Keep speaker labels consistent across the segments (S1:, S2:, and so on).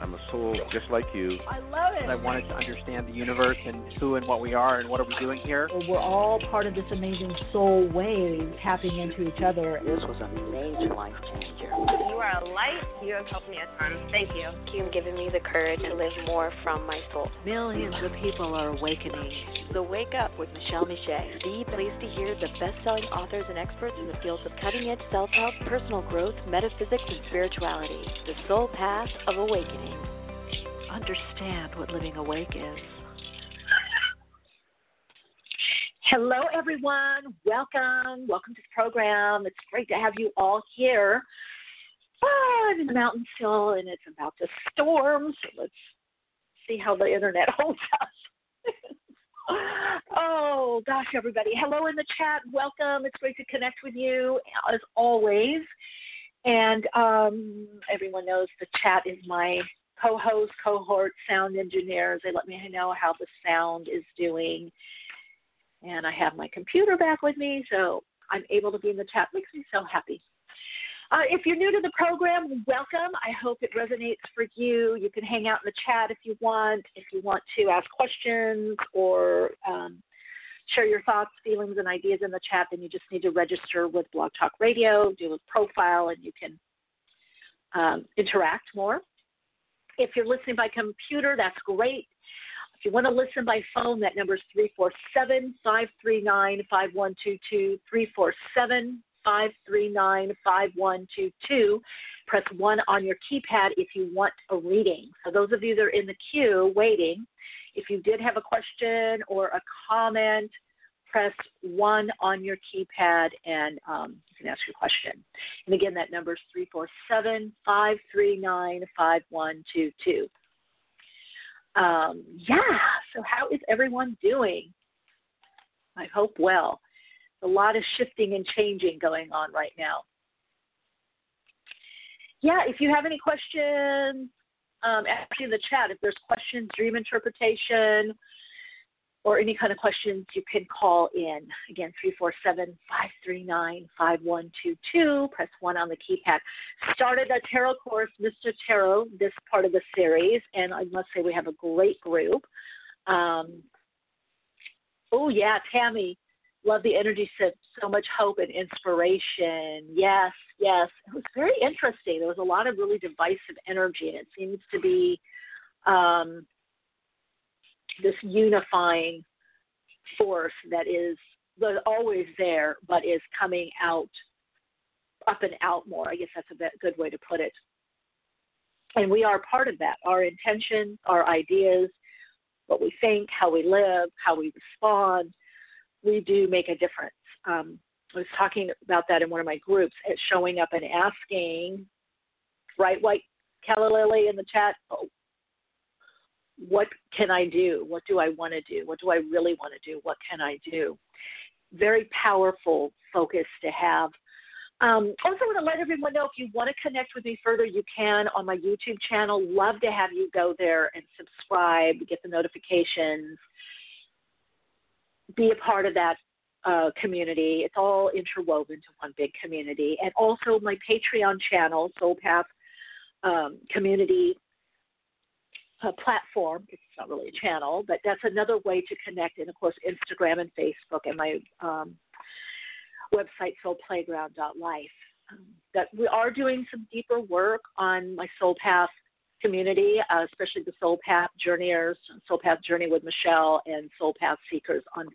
S1: I'm a soul just like you.
S2: I love it.
S3: I wanted to understand the universe and who and what we are and what are we doing here.
S4: We're all part of this amazing soul wave tapping into each other.
S5: This was a major life changer.
S6: You are a light. You have helped me a ton. Thank you.
S2: You've given me the courage to live more from my soul.
S7: Millions of people are awakening.
S2: So wake up with Michele Meiche, the place to hear the best-selling authors and experts in the fields of cutting-edge self-help, personal growth, metaphysics, and spirituality. The soul path of awakening.
S7: Understand what living awake is.
S4: Hello, everyone. Welcome. Welcome to the program. It's great to have you all here. Oh, I'm in the mountains still, and it's about to storm. So let's see how the internet holds up. oh gosh, everybody! Hello in the chat. Welcome. It's great to connect with you as always. And um, everyone knows the chat is my co-host, cohort, sound engineers. They let me know how the sound is doing. And I have my computer back with me, so I'm able to be in the chat. Makes me so happy. Uh, if you're new to the program, welcome. I hope it resonates for you. You can hang out in the chat if you want. If you want to ask questions or um, share your thoughts, feelings, and ideas in the chat, then you just need to register with Blog Talk Radio, do a profile, and you can um, interact more. If you're listening by computer, that's great. If you want to listen by phone, that number is 347 539 5122. 347 539 5122. Press 1 on your keypad if you want a reading. So, those of you that are in the queue waiting, if you did have a question or a comment, press 1 on your keypad and um, you can ask your question. And again, that number is 347 539 5122. Um, yeah, so how is everyone doing? I hope well. A lot of shifting and changing going on right now. Yeah, if you have any questions, um, ask in the chat. If there's questions, dream interpretation, or any kind of questions, you can call in. Again, 347 539 5122. Press 1 on the keypad. Started a tarot course, Mr. Tarot, this part of the series, and I must say we have a great group. Um, oh, yeah, Tammy. Love the energy, so, so much hope and inspiration. Yes, yes. It was very interesting. There was a lot of really divisive energy, and it seems to be um, this unifying force that is always there, but is coming out, up and out more. I guess that's a good way to put it. And we are part of that. Our intentions, our ideas, what we think, how we live, how we respond, we do make a difference. Um, I was talking about that in one of my groups, at showing up and asking, right, white Calla Lily in the chat, oh, what can I do? What do I want to do? What do I really want to do? What can I do? Very powerful focus to have. Um, also, want to let everyone know if you want to connect with me further, you can on my YouTube channel. Love to have you go there and subscribe, get the notifications, be a part of that uh, community. It's all interwoven to one big community. And also my Patreon channel, Soul Path um, Community a platform. It's not really a channel, but that's another way to connect. And of course, Instagram and Facebook and my um, website, soulplayground.life. Um, that we are doing some deeper work on my Soul Path community, uh, especially the Soul Path Journeyers, Soul Path Journey with Michele, and Soul Path Seekers on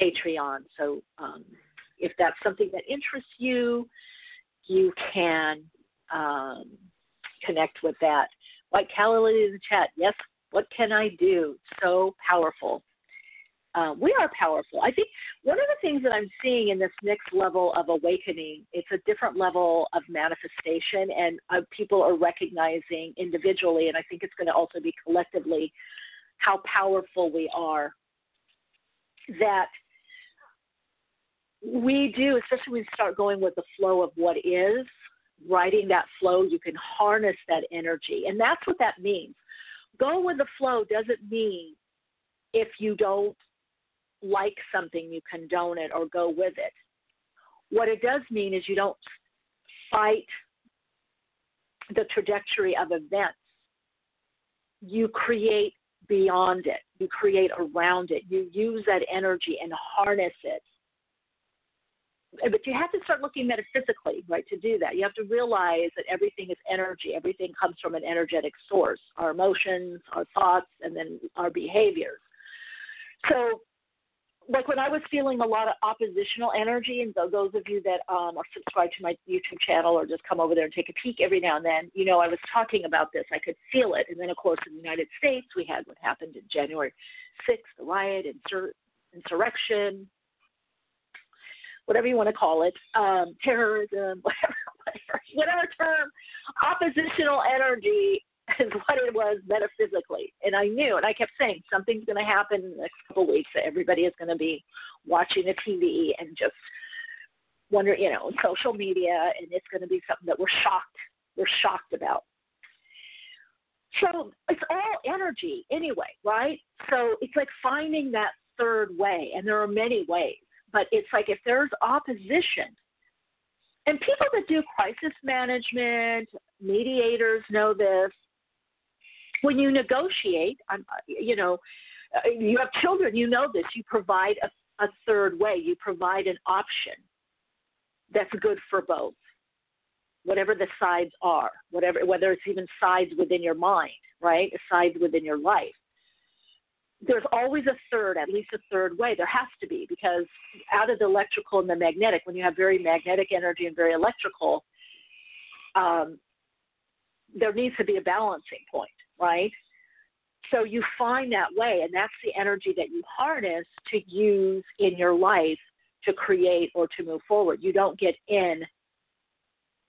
S4: Patreon. So um, if that's something that interests you, you can um, connect with that. Like Callie in the chat, yes, what can I do? So powerful. Uh, we are powerful. I think one of the things that I'm seeing in this next level of awakening, it's a different level of manifestation, and uh, people are recognizing individually, and I think it's going to also be collectively, how powerful we are. That we do, especially when we start going with the flow of what is, riding that flow, you can harness that energy. And that's what that means. Go with the flow doesn't mean if you don't like something, you condone it or go with it. What it does mean is you don't fight the trajectory of events. You create beyond it, you create around it, you use that energy and harness it but you have to start looking metaphysically, right, to do that. You have to realize that everything is energy. Everything comes from an energetic source our emotions, our thoughts, and then our behaviors. So, like when I was feeling a lot of oppositional energy, and those of you that um, are subscribed to my YouTube channel or just come over there and take a peek every now and then, you know, I was talking about this. I could feel it. And then, of course, in the United States, we had what happened in January 6th, the riot, insur- insurrection, whatever you want to call it, um, terrorism, whatever, whatever, whatever term, oppositional energy is what it was metaphysically. And I knew, and I kept saying something's going to happen in the next couple weeks. That everybody is going to be watching the TV and just wonder, you know, social media, and it's going to be something that we're shocked, we're shocked about. So it's all energy anyway, right? So it's like finding that third way, and there are many ways. But it's like if there's opposition, and people that do crisis management, mediators know this. When you negotiate, you know, uh, you have children, you know this. You provide a, a third way. You provide an option that's good for both, whatever the sides are, whatever, whether it's even sides within your mind, right? Sides within your life there's always a third, at least a third way. There has to be because out of the electrical and the magnetic, when you have very magnetic energy and very electrical, um, there needs to be a balancing point, right? So you find that way, and that's the energy that you harness to use in your life to create or to move forward. You don't get in,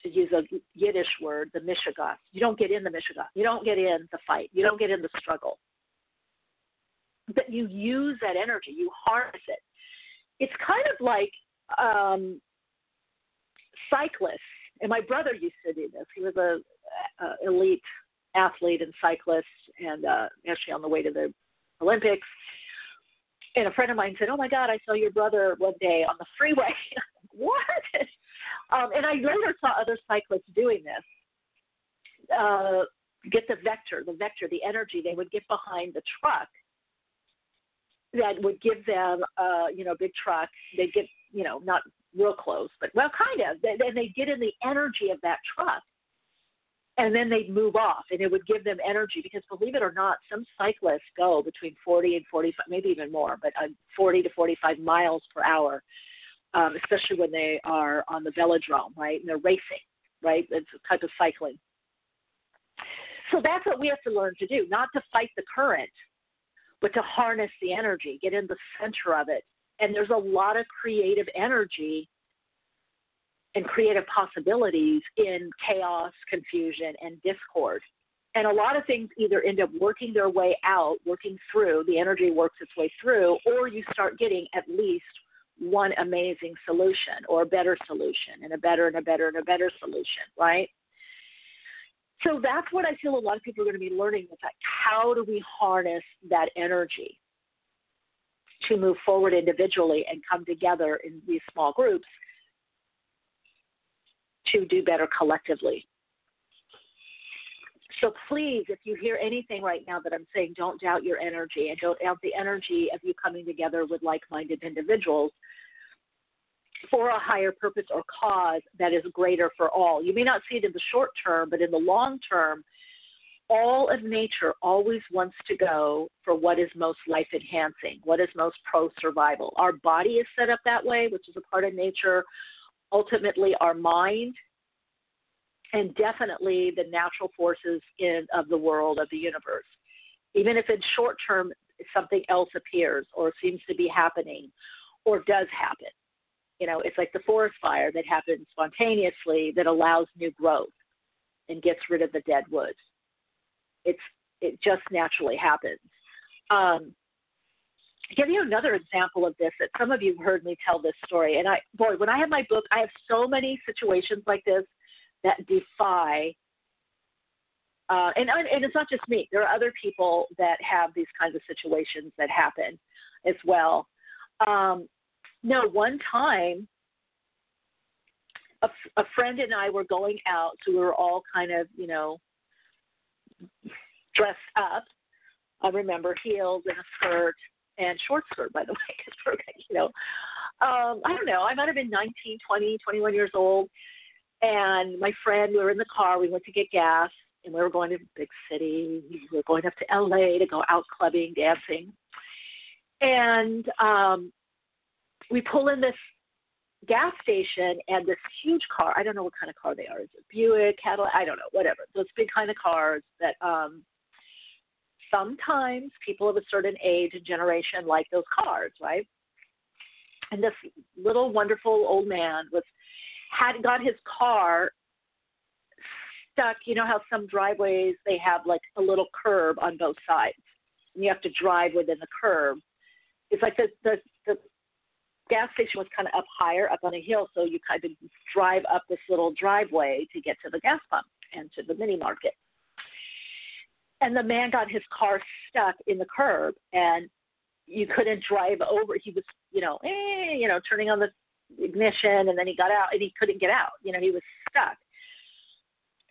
S4: to use a Yiddish word, the mishigas. You don't get in the mishigas. You don't get in the fight. You don't get in the struggle that you use that energy, you harness it. It's kind of like um, cyclists, and my brother used to do this. He was a, a elite athlete and cyclist, and uh, actually on the way to the Olympics. And a friend of mine said, "Oh my God, I saw your brother one day on the freeway." what? Um, and I later saw other cyclists doing this. Uh, get the vector, the vector, the energy. They would get behind the truck that would give them, uh, you know, big truck. They'd get, you know, not real close, but well, kind of. And they get in the energy of that truck, and then they'd move off, and it would give them energy because, believe it or not, some cyclists go between 40 and 45, maybe even more, but uh, 40 to 45 miles per hour, um, especially when they are on the velodrome, right? And they're racing, right? It's a type of cycling. So that's what we have to learn to do, not to fight the current, but to harness the energy, get in the center of it. And there's a lot of creative energy and creative possibilities in chaos, confusion, and discord. And a lot of things either end up working their way out, working through, the energy works its way through, or you start getting at least one amazing solution or a better solution and a better and a better and a better solution, right? So that's what I feel a lot of people are going to be learning is like how do we harness that energy to move forward individually and come together in these small groups to do better collectively. So please, if you hear anything right now that I'm saying, don't doubt your energy and don't doubt the energy of you coming together with like minded individuals for a higher purpose or cause that is greater for all. You may not see it in the short term, but in the long term, all of nature always wants to go for what is most life enhancing, what is most pro survival. Our body is set up that way, which is a part of nature. Ultimately, our mind, and definitely the natural forces in, of the world, of the universe. Even if in short term something else appears or seems to be happening or does happen, you know, it's like the forest fire that happens spontaneously that allows new growth and gets rid of the dead wood. It's it just naturally happens. Um, give you another example of this that some of you heard me tell this story. And I, boy, when I have my book, I have so many situations like this that defy. Uh, and and it's not just me. There are other people that have these kinds of situations that happen as well. Um, no, one time, a, a friend and I were going out, so we were all kind of, you know, dressed up. I remember heels and a skirt and short skirt, by the way, because we're, you know, um, I don't know. I might have been 19, 20, 21 years old. And my friend, we were in the car. We went to get gas, and we were going to big city. We were going up to LA to go out clubbing, dancing. And um, we pull in this gas station, and this huge car. I don't know what kind of car they are. Is it Buick, Cadillac? I don't know. Whatever. Those big kind of cars that um, sometimes people of a certain age and generation like those cars, right? And this little wonderful old man was had got his car stuck. You know how some driveways they have like a little curb on both sides, and you have to drive within the curb. It's like the the, gas station was kind of up higher, up on a hill, so you kind of drive up this little driveway to get to the gas pump and to the mini market. And the man got his car stuck in the curb, and you couldn't drive over. He was, you know, eh, you know, turning on the ignition, and then he got out, and he couldn't get out. You know, he was stuck.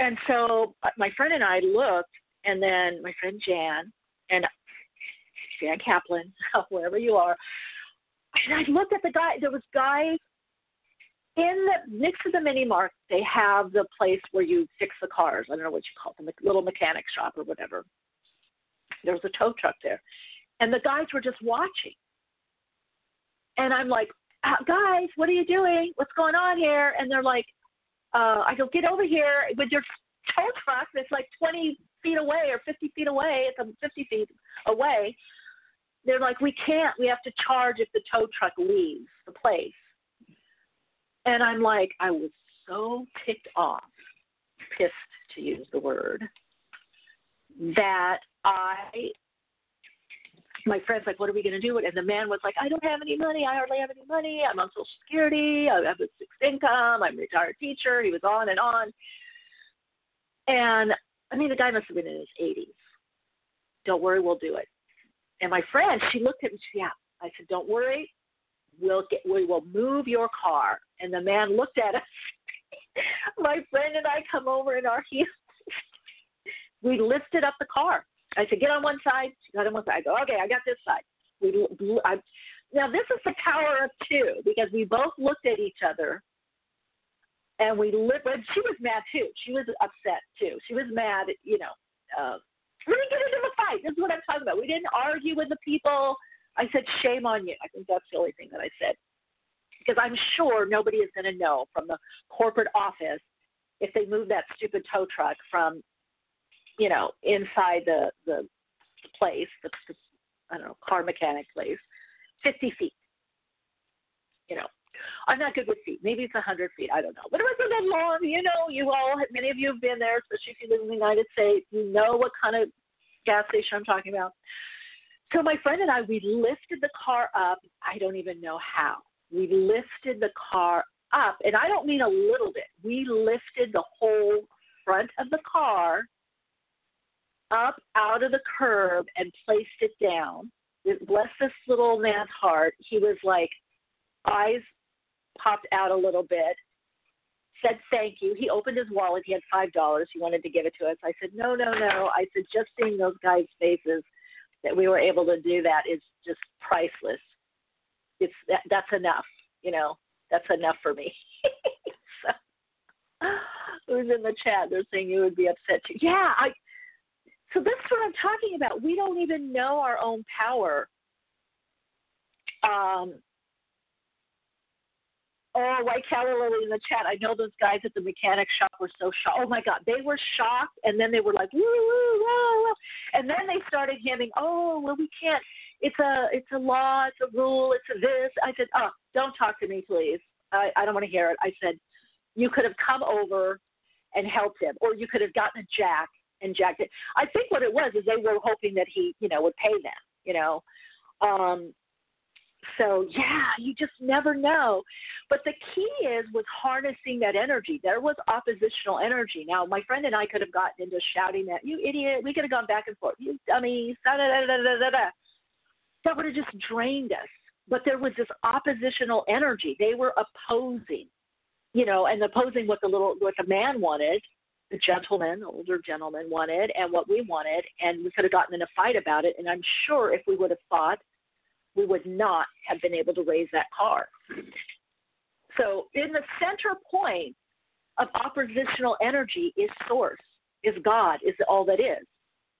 S4: And so uh, my friend and I looked, and then my friend Jan and Jan Kaplan, wherever you are, and I looked at the guy. There was guys in the next to the mini mart. They have the place where you fix the cars. I don't know what you call them, the little mechanic shop or whatever. There was a tow truck there, and the guys were just watching. And I'm like, uh, guys, what are you doing? What's going on here? And they're like, uh, I go, get over here with your tow truck that's like 20 feet away or 50 feet away. It's 50 feet away they're like, we can't. We have to charge if the tow truck leaves the place. And I'm like, I was so ticked off, pissed to use the word, that I, my friend's like, what are we going to do? And the man was like, I don't have any money. I hardly have any money. I'm on Social Security. I have a fixed income. I'm a retired teacher. He was on and on. And I mean, the guy must have been in his 80s. Don't worry, we'll do it. And my friend, she looked at me. She, yeah. I said, "Don't worry, we'll get. We will move your car." And the man looked at us. my friend and I come over in our heels. we lifted up the car. I said, "Get on one side." She got on one side. I go, "Okay, I got this side." We. I, now this is the power of two because we both looked at each other and we lived. She was mad too. She was upset too. She was mad. You know, uh, we didn't get into the This is what I'm talking about. We didn't argue with the people. I said, shame on you. I think that's the only thing that I said. Because I'm sure nobody is going to know from the corporate office if they move that stupid tow truck from, you know, inside the, the, the place, the, the, I don't know, car mechanic place, 50 feet. You know, I'm not good with feet. Maybe it's 100 feet. I don't know. But it wasn't that long. You know, you all, many of you have been there, especially if you live in the United States. You know what kind of gas station I'm talking about. So my friend and I, we lifted the car up. I don't even know how. We lifted the car up, and I don't mean a little bit. We lifted the whole front of the car up out of the curb and placed it down. Bless this little man's heart. He was like, eyes popped out a little bit, said thank you. He opened his wallet. He had five dollars. He wanted to give it to us. I said, no, no, no. I said, just seeing those guys' faces that we were able to do that is just priceless. It's that, that's enough. You know, that's enough for me. so, who's in the chat? They're saying you would be upset too. Yeah, I. So that's what I'm talking about. We don't even know our own power. Um, Oh, White Calla Lily in the chat. I know those guys at the mechanic shop were so shocked. Oh my God, they were shocked, and then they were like, woo, woo, woo, woo. and then they started hemming. Oh, well, we can't. It's a, it's a law. It's a rule. It's a this. I said, oh, don't talk to me, please. I, I don't want to hear it. I said, you could have come over and helped him, or you could have gotten a jack and jacked it. I think what it was is they were hoping that he, you know, would pay them. You know, um, So, yeah, you just never know. But the key is with harnessing that energy. There was oppositional energy. Now, my friend and I could have gotten into shouting at you idiot. We could have gone back and forth. You dummy. Da, da, da, da, da, da. That would have just drained us. But there was this oppositional energy. They were opposing, you know, and opposing what the little what the man wanted, the gentleman, older gentleman wanted, and what we wanted, and we could have gotten in a fight about it. And I'm sure if we would have fought, we would not have been able to raise that car. So, in the center point of oppositional energy is source, is God, is all that is,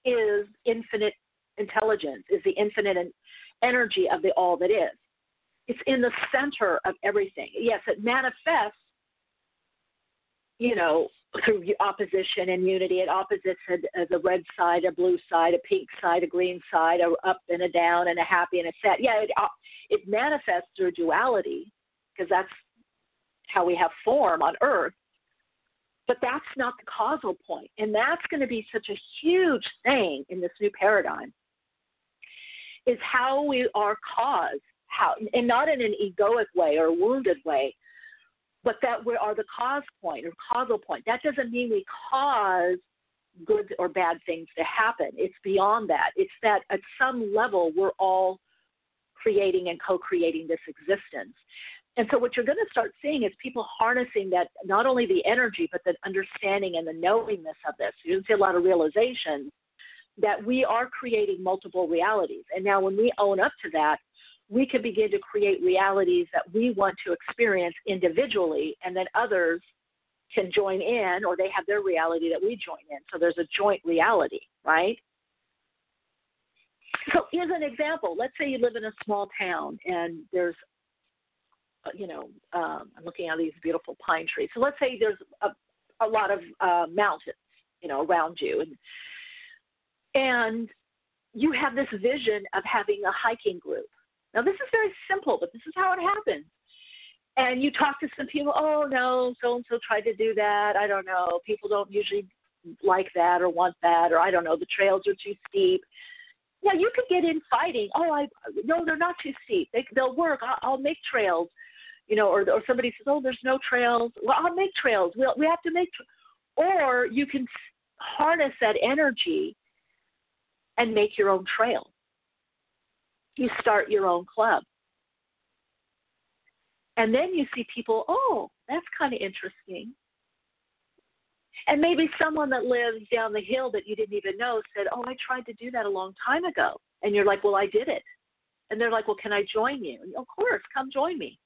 S4: is infinite intelligence, is the infinite energy of the all that is. It's in the center of everything. Yes, it manifests, you know, through opposition and unity. It opposites a, a, the red side, a blue side, a pink side, a green side, a up and a down, and a happy and a sad. Yeah, it, uh, it manifests through duality because that's how we have form on Earth. But that's not the causal point, and that's going to be such a huge thing in this new paradigm. Is how we are caused, how, and not in an egoic way or wounded way, but that we are the cause point or causal point. That doesn't mean we cause good or bad things to happen. It's beyond that. It's that at some level we're all creating and co-creating this existence. And so what you're going to start seeing is people harnessing that not only the energy but the understanding and the knowingness of this. You're going to see a lot of realizations that we are creating multiple realities. And now when we own up to that, we can begin to create realities that we want to experience individually, and then others can join in or they have their reality that we join in. So there's a joint reality, right? So here's an example. Let's say you live in a small town and there's, uh, you know, um, I'm looking at these beautiful pine trees. So let's say there's a, a lot of uh, mountains, you know, around you, and and you have this vision of having a hiking group now, this is very simple, but this is how it happens. And you talk to some people, oh, no, so and so tried to do that. I don't know. People don't usually like that or want that, or I don't know, the trails are too steep. Yeah, you could get in fighting. Oh, I no, they're not too steep. They, they'll work. I'll, I'll make trails, you know. Or or somebody says, oh, there's no trails. Well, I'll make trails. We'll, we have to make. Tra-. Or you can harness that energy and make your own trail you start your own club. And then you see people, oh, that's kind of interesting. And maybe someone that lives down the hill that you didn't even know said, oh, I tried to do that a long time ago. And you're like, well, I did it. And they're like, well, can I join you? And, of course, come join me.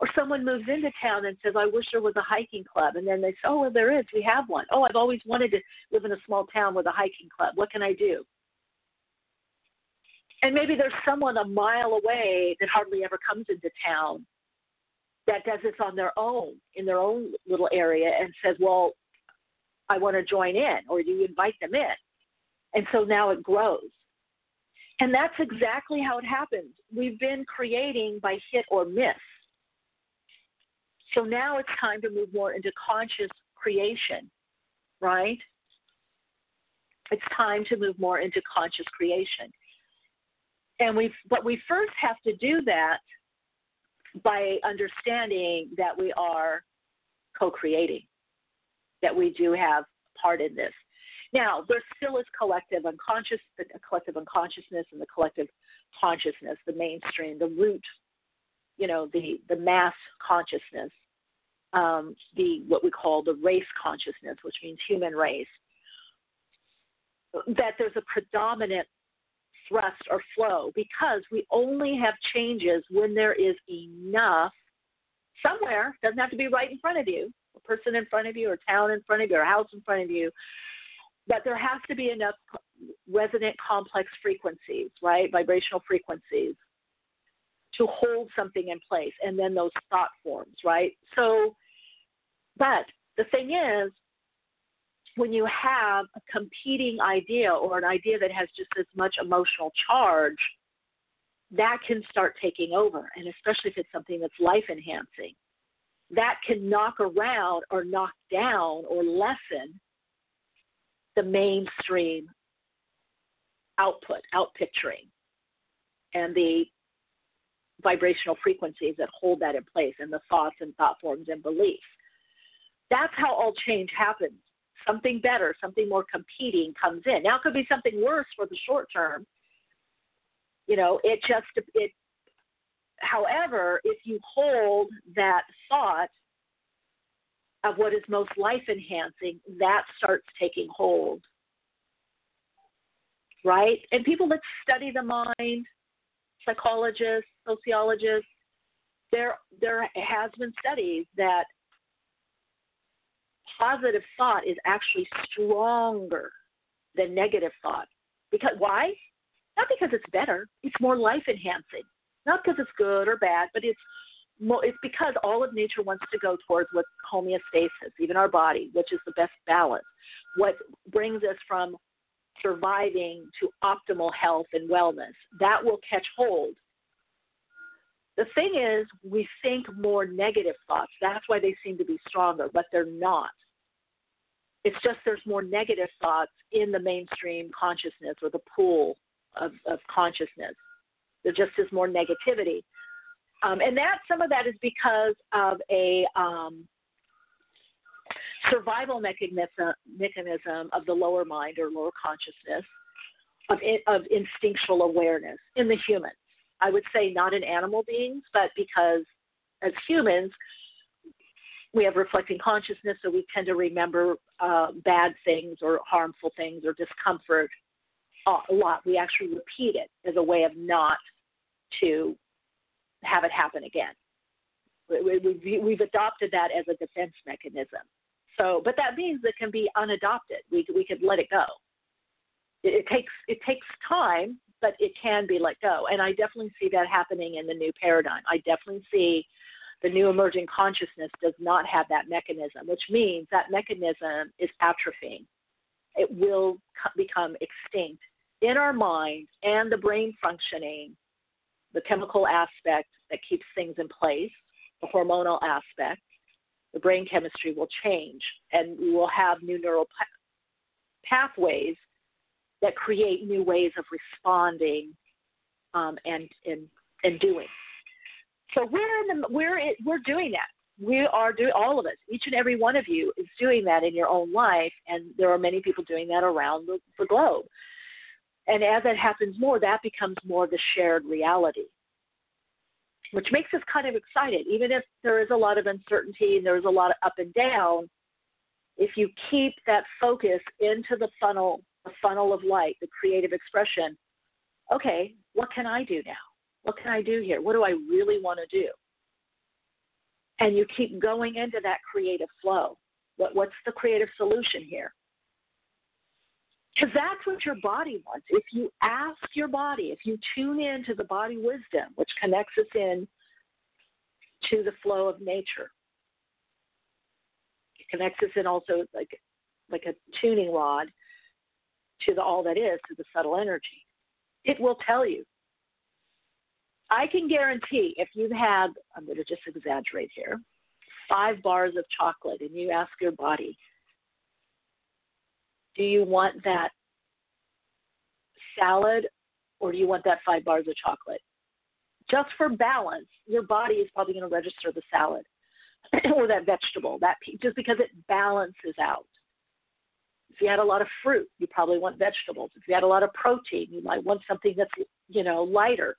S4: Or someone moves into town and says, I wish there was a hiking club. And then they say, oh, well, there is. We have one. Oh, I've always wanted to live in a small town with a hiking club. What can I do? And maybe there's someone a mile away that hardly ever comes into town that does this on their own, in their own little area, and says, Well, I want to join in, or you invite them in. And so now it grows. And that's exactly how it happens. We've been creating by hit or miss. So now it's time to move more into conscious creation, right? It's time to move more into conscious creation. And we, but we first have to do that by understanding that we are co-creating, that we do have part in this. Now, there still is collective unconscious, the collective unconsciousness and the collective consciousness, the mainstream, the root, you know, the the mass consciousness, um, the what we call the race consciousness, which means human race. That there's a predominant thrust or flow because we only have changes when there is enough somewhere, doesn't have to be right in front of you, a person in front of you, or town in front of you, or house in front of you, but there has to be enough resonant complex frequencies, right? Vibrational frequencies to hold something in place and then those thought forms, right? So, but the thing is, when you have a competing idea or an idea that has just as much emotional charge, that can start taking over. And especially if it's something that's life enhancing, that can knock around or knock down or lessen the mainstream output, outpicturing, and the vibrational frequencies that hold that in place and the thoughts and thought forms and beliefs. That's how all change happens. Something better, something more competing comes in. Now it could be something worse for the short term. You know, it just it however, if you hold that thought of what is most life enhancing, that starts taking hold. Right? And people that study the mind, psychologists, sociologists, there there has been studies that positive thought is actually stronger than negative thought. Because why? Not because it's better, it's more life enhancing. Not because it's good or bad, but it's more, it's because all of nature wants to go towards what homeostasis, even our body, which is the best balance, what brings us from surviving to optimal health and wellness. That will catch hold. The thing is, we think more negative thoughts. That's why they seem to be stronger, but they're not. It's just there's more negative thoughts in the mainstream consciousness or the pool of, of consciousness. There just is more negativity. Um, and that some of that is because of a um, survival mechanism, mechanism of the lower mind or lower consciousness of, of instinctual awareness in the humans. I would say not in animal beings, but because as humans, we have reflecting consciousness, so we tend to remember uh, bad things or harmful things or discomfort a lot. We actually repeat it as a way of not to have it happen again. We, we, we've adopted that as a defense mechanism. So, but that means it can be unadopted. We we could let it go. It, it takes it takes time, but it can be let go. And I definitely see that happening in the new paradigm. I definitely see the new emerging consciousness does not have that mechanism, which means that mechanism is atrophying. It will become extinct in our mind and the brain functioning the chemical aspect that keeps things in place, the hormonal aspect, the brain chemistry will change, and we will have new neural pa- pathways that create new ways of responding um, and, and and doing. So we're in the we're we're doing that. We are doing all of us. Each and every one of you is doing that in your own life, and there are many people doing that around the, the globe. And as that happens more, that becomes more the shared reality, which makes us kind of excited. Even if there is a lot of uncertainty and there's a lot of up and down, if you keep that focus into the funnel, the funnel of light, the creative expression, okay, what can I do now? What can I do here? What do I really want to do? And you keep going into that creative flow. What, what's the creative solution here? Because that's what your body wants. If you ask your body, if you tune in to the body wisdom, which connects us in to the flow of nature, it connects us in also like like a tuning rod to the all that is, to the subtle energy. It will tell you. I can guarantee if you had, I'm going to just exaggerate here, five bars of chocolate and you ask your body, do you want that salad or do you want that five bars of chocolate? Just for balance, your body is probably going to register the salad or that vegetable, that just because it balances out. If you had a lot of fruit, you probably want vegetables. If you had a lot of protein, you might want something that's you know lighter.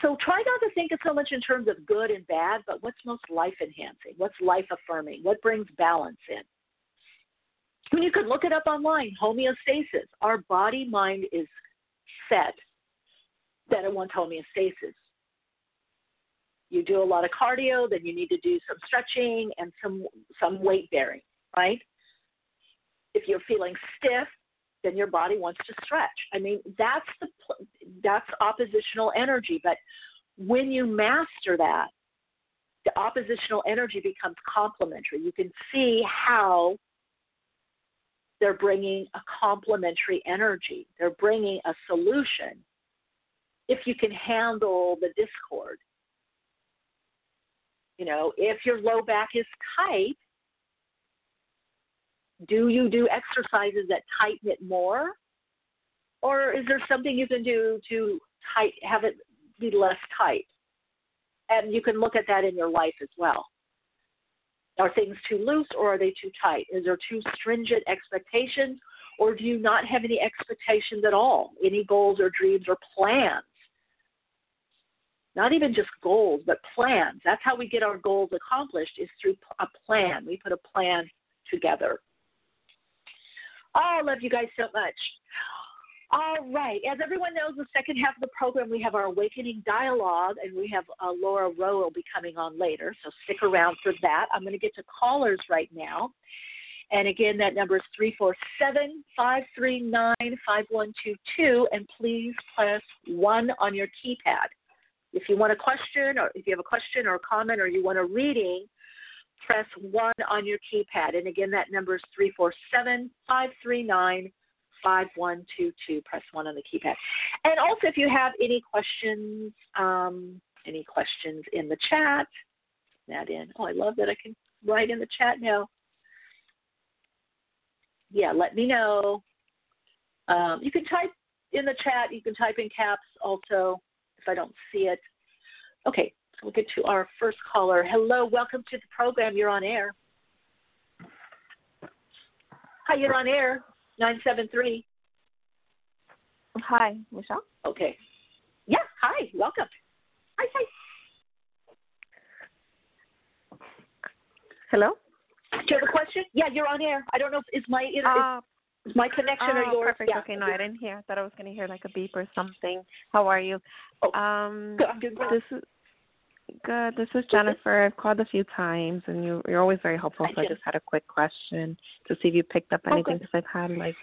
S4: So try not to think of so much in terms of good and bad, but what's most life enhancing? What's life affirming? What brings balance in? When you could look it up online, homeostasis. Our body mind is set that it wants homeostasis. You do a lot of cardio, then you need to do some stretching and some some weight bearing, right? If you're feeling stiff, then your body wants to stretch. I mean, that's the that's oppositional energy, but when you master that, the oppositional energy becomes complementary. You can see how they're bringing a complementary energy. They're bringing a solution if you can handle the discord. You know, if your low back is tight, do you do exercises that tighten it more? Or is there something you can do to tight have it be less tight? and you can look at that in your life as well. Are things too loose or are they too tight? Is there too stringent expectations or do you not have any expectations at all? Any goals or dreams or plans? Not even just goals, but plans. That's how we get our goals accomplished is through a plan. We put a plan together. Oh, I love you guys so much. All right. As everyone knows, the second half of the program, we have our Awakening Dialogue, and we have uh, Laura Roe will be coming on later, so stick around for that. I'm going to get to callers right now. And again, that number is 347 539 5122, and please press 1 on your keypad. If you want a question, or if you have a question or a comment, or you want a reading, press 1 on your keypad. And again, that number is 347 539 5122. Press 1 on the keypad. And also, if you have any questions, um, any questions in the chat, that in. Oh, I love that I can write in the chat now. Yeah, let me know. Um, you can type in the chat. You can type in caps also if I don't see it. Okay, we'll get to our first caller. Hello, welcome to the program. You're on air. Hi, you're on air. 973.
S8: Hi, Michele.
S4: Okay. Yeah, hi, welcome. Hi, hi.
S8: Hello?
S4: Do you have a question? Yeah, you're on air. I don't know if is my is,
S8: Uh,
S4: is my connection or
S8: oh,
S4: yours?
S8: perfect.
S4: Yeah.
S8: Okay, no, I didn't hear. I thought I was going to hear like a beep or something. How are you?
S4: Oh,
S8: um,
S4: Good, I'm doing.
S8: This is good. This is Jennifer. I've called a few times, and you, you're always very helpful. So I just had a quick question to see if you picked up
S4: Oh,
S8: anything because I've had like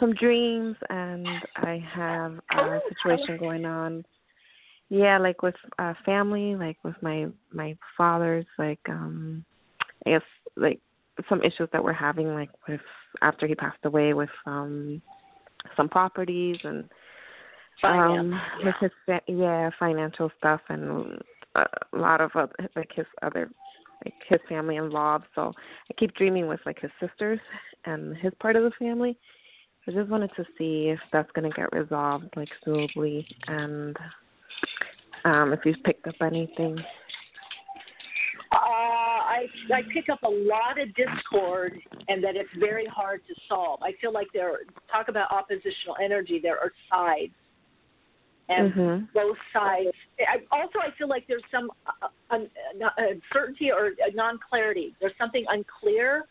S8: some dreams, and I have
S4: Oh,
S8: a situation going on. Yeah, like with uh family, like with my my father's, like um, I guess like some issues that we're having, like with after he passed away, with um some properties and
S4: Finance,
S8: um with his yeah financial stuff and a lot of like his other like his family involved so i keep dreaming with like his sisters and his part of the family i just wanted to see if that's going to get resolved like smoothly and um if you've picked up anything
S4: Uh, I I pick up a lot of discord, and that it's very hard to solve. I feel like there talk about oppositional energy. There are sides, and
S8: Mhm.
S4: both sides. I, also, I feel like there's some uh, un, uh, uncertainty or non clarity. There's something unclear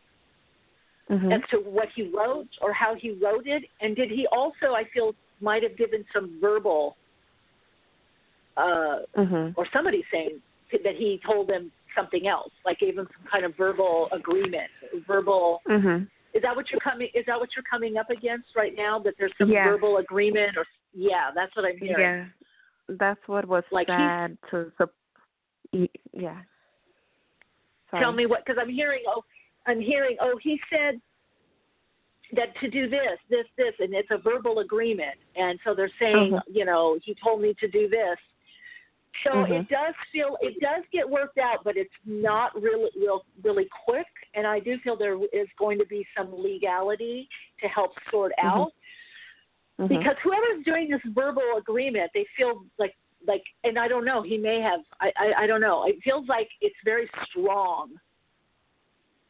S8: mhm
S4: as to what he wrote or how he wrote it, and did he also? I feel might have given some verbal, uh,
S8: mhm
S4: or somebody saying that he told them something else, like gave him some kind of verbal agreement, verbal.
S8: mhm
S4: Is that what you're coming? Is that what you're coming up against right now? That there's some
S8: Yeah.
S4: verbal agreement, or yeah, that's what I'm hearing.
S8: yeah that's what was
S4: Like
S8: sad to sup- y- yeah Sorry.
S4: Tell me what, because I'm hearing. Oh, I'm hearing. Oh, he said that to do this, this, this, and it's a verbal agreement, and so they're saying,
S8: Mhm.
S4: you know, he told me to do this. So
S8: Mhm.
S4: it does feel it does get worked out, but it's not really real really quick. And I do feel there is going to be some legality to help sort
S8: Mhm.
S4: out
S8: Mhm.
S4: because whoever's doing this verbal agreement, they feel like like, and I don't know, he may have. I I, I don't know. It feels like it's very strong.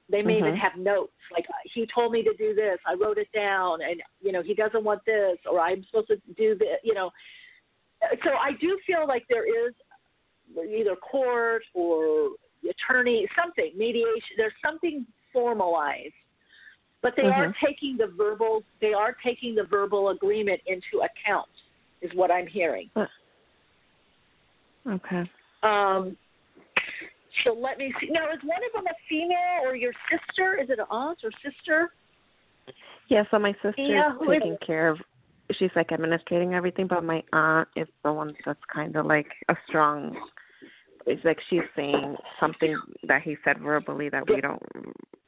S4: They may even
S8: Mhm.
S4: have notes like he told me to do this. I wrote it down, and you know he doesn't want this, or I'm supposed to do this. You know, so I do feel like there is either court or attorney, something mediation. There's something formalized, but they are
S8: Mhm.
S4: taking the verbal. They are taking the verbal agreement into account, is what I'm hearing.
S8: okay
S4: Um, so let me see. Now, is one of them a female or your sister? Is it an aunt or sister?
S8: Yeah, so my sister's
S4: Yeah, who is-
S8: taking care of she's like administrating everything, but my aunt is the one that's kind of like a strong. It's like she's saying something that he said verbally that we don't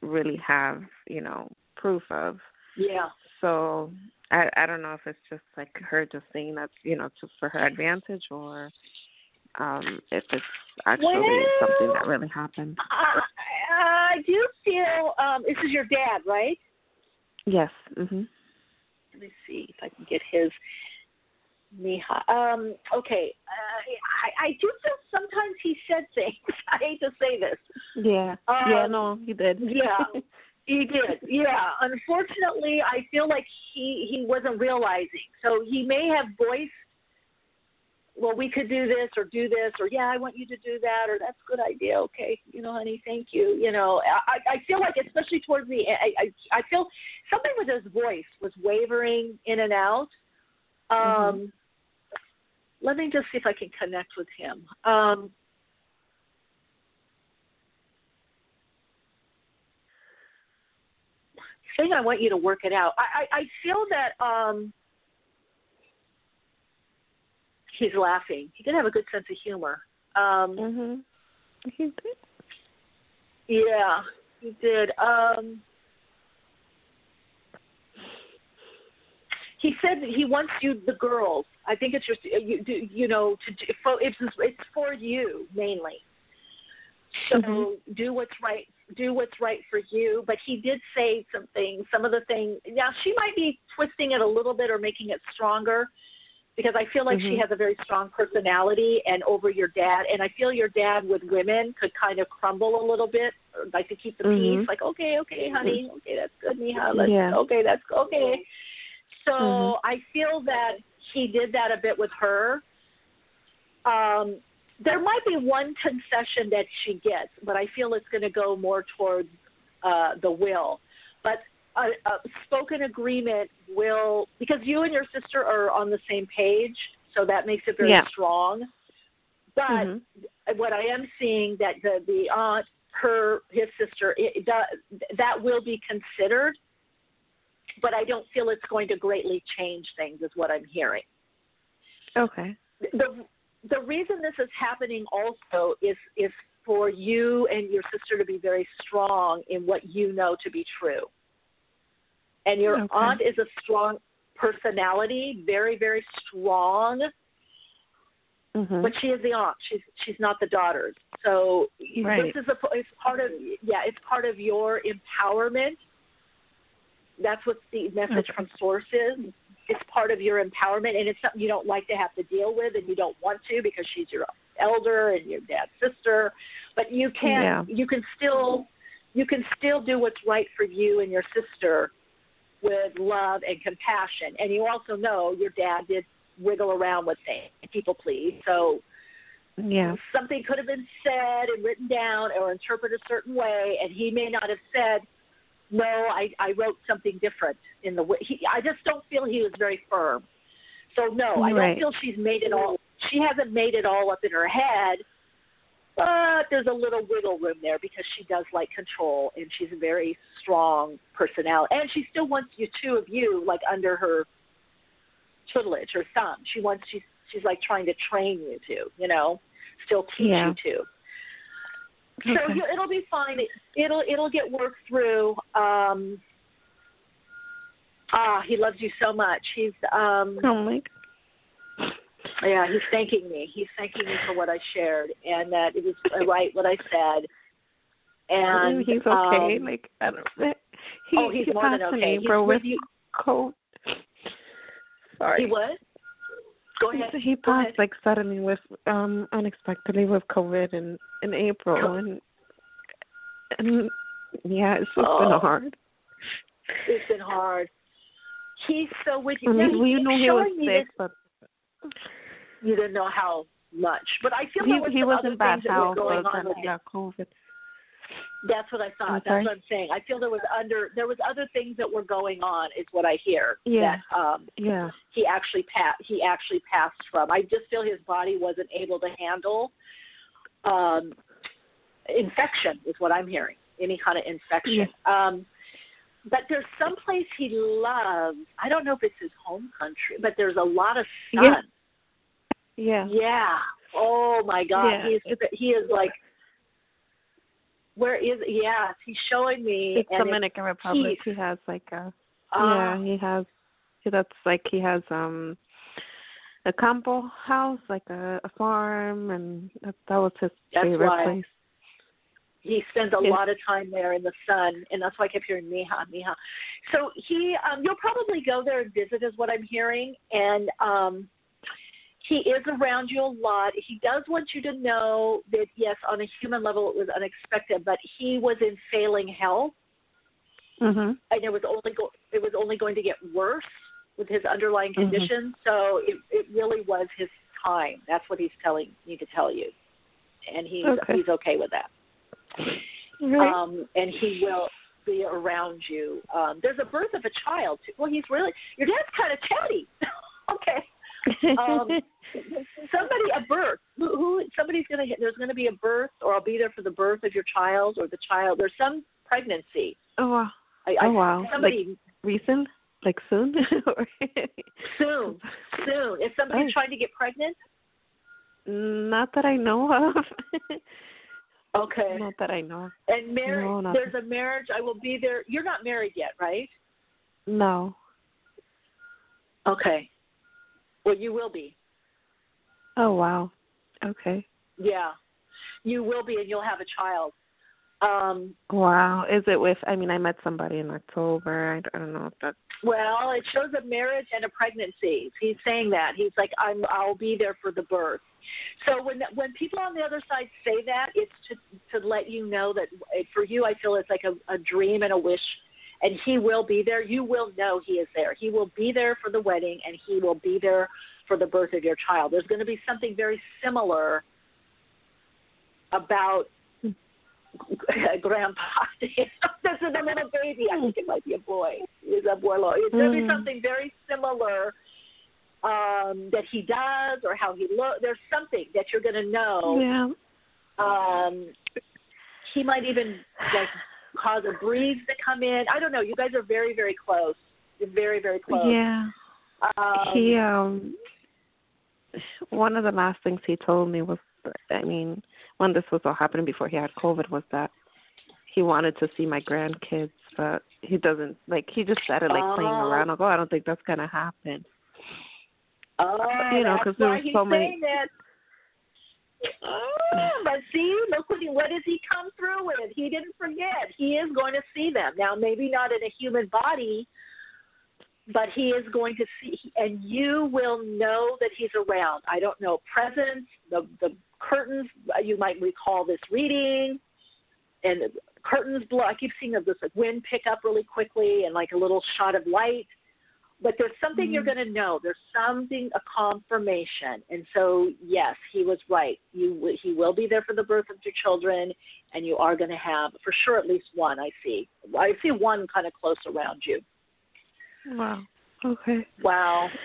S8: really have, you know, proof of.
S4: Yeah.
S8: So I I don't know if it's just like her just saying that's you know just for her advantage or um if it's actually
S4: Well-
S8: something that really happened.
S4: I, I do feel um, this is your dad, right?
S8: Yes. Mhm.
S4: Let me see if I can get his. Miha. Um, okay. Uh, I, I do feel sometimes he said things. I hate to say this.
S8: Yeah.
S4: Um,
S8: yeah, no, he did.
S4: Yeah. He did, yeah. Unfortunately, I feel like he he wasn't realizing. So he may have voiced, well, we could do this or do this, or yeah, I want you to do that, or that's a good idea. Okay, you know, honey, thank you. You know, I I feel like especially towards the I I, I feel something with his voice was wavering in and out. Um, mm-hmm. let me just see if I can connect with him. Um, saying I want you to work it out. I, I, I feel that um, he's laughing. He did have a good sense of humor. Um,
S8: mhm. He did.
S4: Yeah, he did. Um, he said that he wants you, the girls. I think it's just you, you know, to it's it's for you mainly. So mm-hmm. do what's right do what's right for you. But he did say some things, some of the things. Now she might be twisting it a little bit or making it stronger because I feel like mm-hmm. she has a very strong personality and over your dad. And I feel your dad with women could kind of crumble a little bit, like to keep the
S8: mm-hmm.
S4: peace. Like, okay, okay, honey, okay, that's good, Miha. Let's,
S8: yeah.
S4: Okay, that's okay. So
S8: mm-hmm.
S4: I feel that he did that a bit with her. Um, there might be one concession that she gets, but I feel it's going to go more towards uh, the will. But a, a spoken agreement will, because you and your sister are on the same page, so that makes it very
S8: yeah.
S4: strong. But
S8: mm-hmm.
S4: what I am seeing that the the aunt, her, his sister, it, that that will be considered. But I don't feel it's going to greatly change things, is what I'm hearing.
S8: Okay.
S4: The the reason this is happening also is is for you and your sister to be very strong in what you know to be true. And your
S8: okay.
S4: aunt is a strong personality, very very strong.
S8: Mm-hmm.
S4: But she is the aunt. She's she's not the daughters. So
S8: right.
S4: this is a it's part of yeah it's part of your empowerment. That's what the message
S8: okay.
S4: from source is it's part of your empowerment and it's something you don't like to have to deal with and you don't want to because she's your elder and your dad's sister. But you can
S8: yeah.
S4: you can still you can still do what's right for you and your sister with love and compassion. And you also know your dad did wiggle around with things people please. So
S8: yeah.
S4: something could have been said and written down or interpreted a certain way and he may not have said no, I, I wrote something different in the way. He, I just don't feel he was very firm. So no, I don't feel she's made it all. She hasn't made it all up in her head, but there's a little wiggle room there because she does like control and she's a very strong personality, and she still wants you two of you like under her tutelage, her thumb. She wants she's she's like trying to train you to, you know, still teach
S8: yeah.
S4: you to.
S8: Okay.
S4: So you, it'll be fine. It, will it'll get worked through. Um, ah, he loves you so much. He's um.
S8: Oh my. God.
S4: Yeah, he's thanking me. He's thanking me for what I shared and that it was right what I said. And
S8: he's okay.
S4: Um,
S8: like I don't. He,
S4: oh, he's
S8: he
S4: more than okay. he's
S8: with
S4: you.
S8: cold. Sorry.
S4: He what? Go ahead.
S8: He passed like suddenly with um unexpectedly with COVID in in April and and yeah, it's just
S4: oh.
S8: been hard.
S4: It's been hard. He's so with you.
S8: I mean, we knew he was sick, but
S4: You didn't know how much, but I feel
S8: he
S4: was
S8: he was in bad
S4: things that were
S8: health, but then he got COVID.
S4: That's what I thought. That's what I'm saying. I feel there was under there was other things that were going on, is what I hear.
S8: Yeah.
S4: That um,
S8: Yeah.
S4: he actually pa- he actually passed from. I just feel his body wasn't able to handle um, infection, is what I'm hearing. Any kind of infection. Um, but there's some place he loves. I don't know if it's his home country, but there's a lot of sun.
S8: Yeah. Yeah.
S4: Yeah. Oh my God.
S8: Yeah,
S4: He's he is like. Where is? Yes, he's showing me.
S8: It's Dominican Republic.
S4: peace.
S8: He has like a
S4: Ah.
S8: yeah, he has that's like he has um a campo house, like a, a farm and that that was his
S4: That's
S8: favorite
S4: why.
S8: place.
S4: he spends a lot of time there in the sun, and that's why I kept hearing Miha, Miha. So he, um, you'll probably go there and visit, is what I'm hearing, and um, he is around you a lot. He does want you to know that yes, on a human level, it was unexpected, but he was in failing health,
S8: Mhm.
S4: and it was only go- it was only going to get worse with his underlying
S8: Mhm.
S4: conditions. So it it really was his time. That's what he's telling me to tell you, and he's
S8: Okay.
S4: he's okay with that.
S8: Right.
S4: Um, and he will be around you. Um, there's a birth of a child. Too. Well, he's really your dad's kind of chatty. okay. Um, somebody a birth who, who somebody's gonna hit there's gonna be a birth or i'll be there for the birth of your child or the child there's some pregnancy
S8: oh wow.
S4: I,
S8: oh wow.
S4: somebody
S8: Like recent? Like soon?
S4: soon soon is somebody
S8: Oh.
S4: trying to get pregnant
S8: Not that I know of.
S4: okay
S8: Not that I know. of.
S4: and marriage
S8: No,
S4: there's a marriage i will be there you're not married yet right
S8: No.
S4: okay well you will be
S8: Oh wow. Okay.
S4: yeah you will be and you'll have a child um
S8: Wow. Is it with? I mean, I met somebody in October. I, I don't know if that's.
S4: Well, it shows a marriage and a pregnancy. He's saying that. He's like, I'm, I'll be there for the birth. So when when people on the other side say that, it's to to let you know that for you, I feel it's like a, a dream and a wish, and he will be there. You will know he is there. He will be there for the wedding, and he will be there for the birth of your child. There's going to be something very similar about grandpa. this is a little baby. I think it might be a boy. Is abuelo. It's going to be
S8: Mm.
S4: something very similar um, that he does or how he looks. There's something that you're going to know.
S8: Yeah.
S4: Um, he might even like cause a breeze to come in. I don't know. You guys are very, very close. You're very, very close.
S8: Yeah.
S4: Um,
S8: he um one of the last things he told me was I mean, when this was all happening before he had COVID was that he wanted to see my grandkids, but he doesn't like he just said it like playing
S4: Oh.
S8: around. Like, oh, I don't think that's gonna happen.
S4: Oh,
S8: You know,
S4: that's
S8: 'cause there
S4: why he's
S8: so many-
S4: saying that. Oh, but see, look what he, what does he come through with? He didn't forget. He is going to see them now. Maybe not in a human body, but he is going to see, and you will know that he's around. I don't know presence, the the curtains. You might recall this reading, and the curtains blow. I keep seeing this like wind pick up really quickly, and like a little shot of light but there's something you're mm-hmm. going to know. There's something a confirmation, and so yes, he was right. You he will be there for the birth of your children, and you are going to have for sure at least one. I see. I see one kind of close around you.
S8: Wow. Okay.
S4: Wow.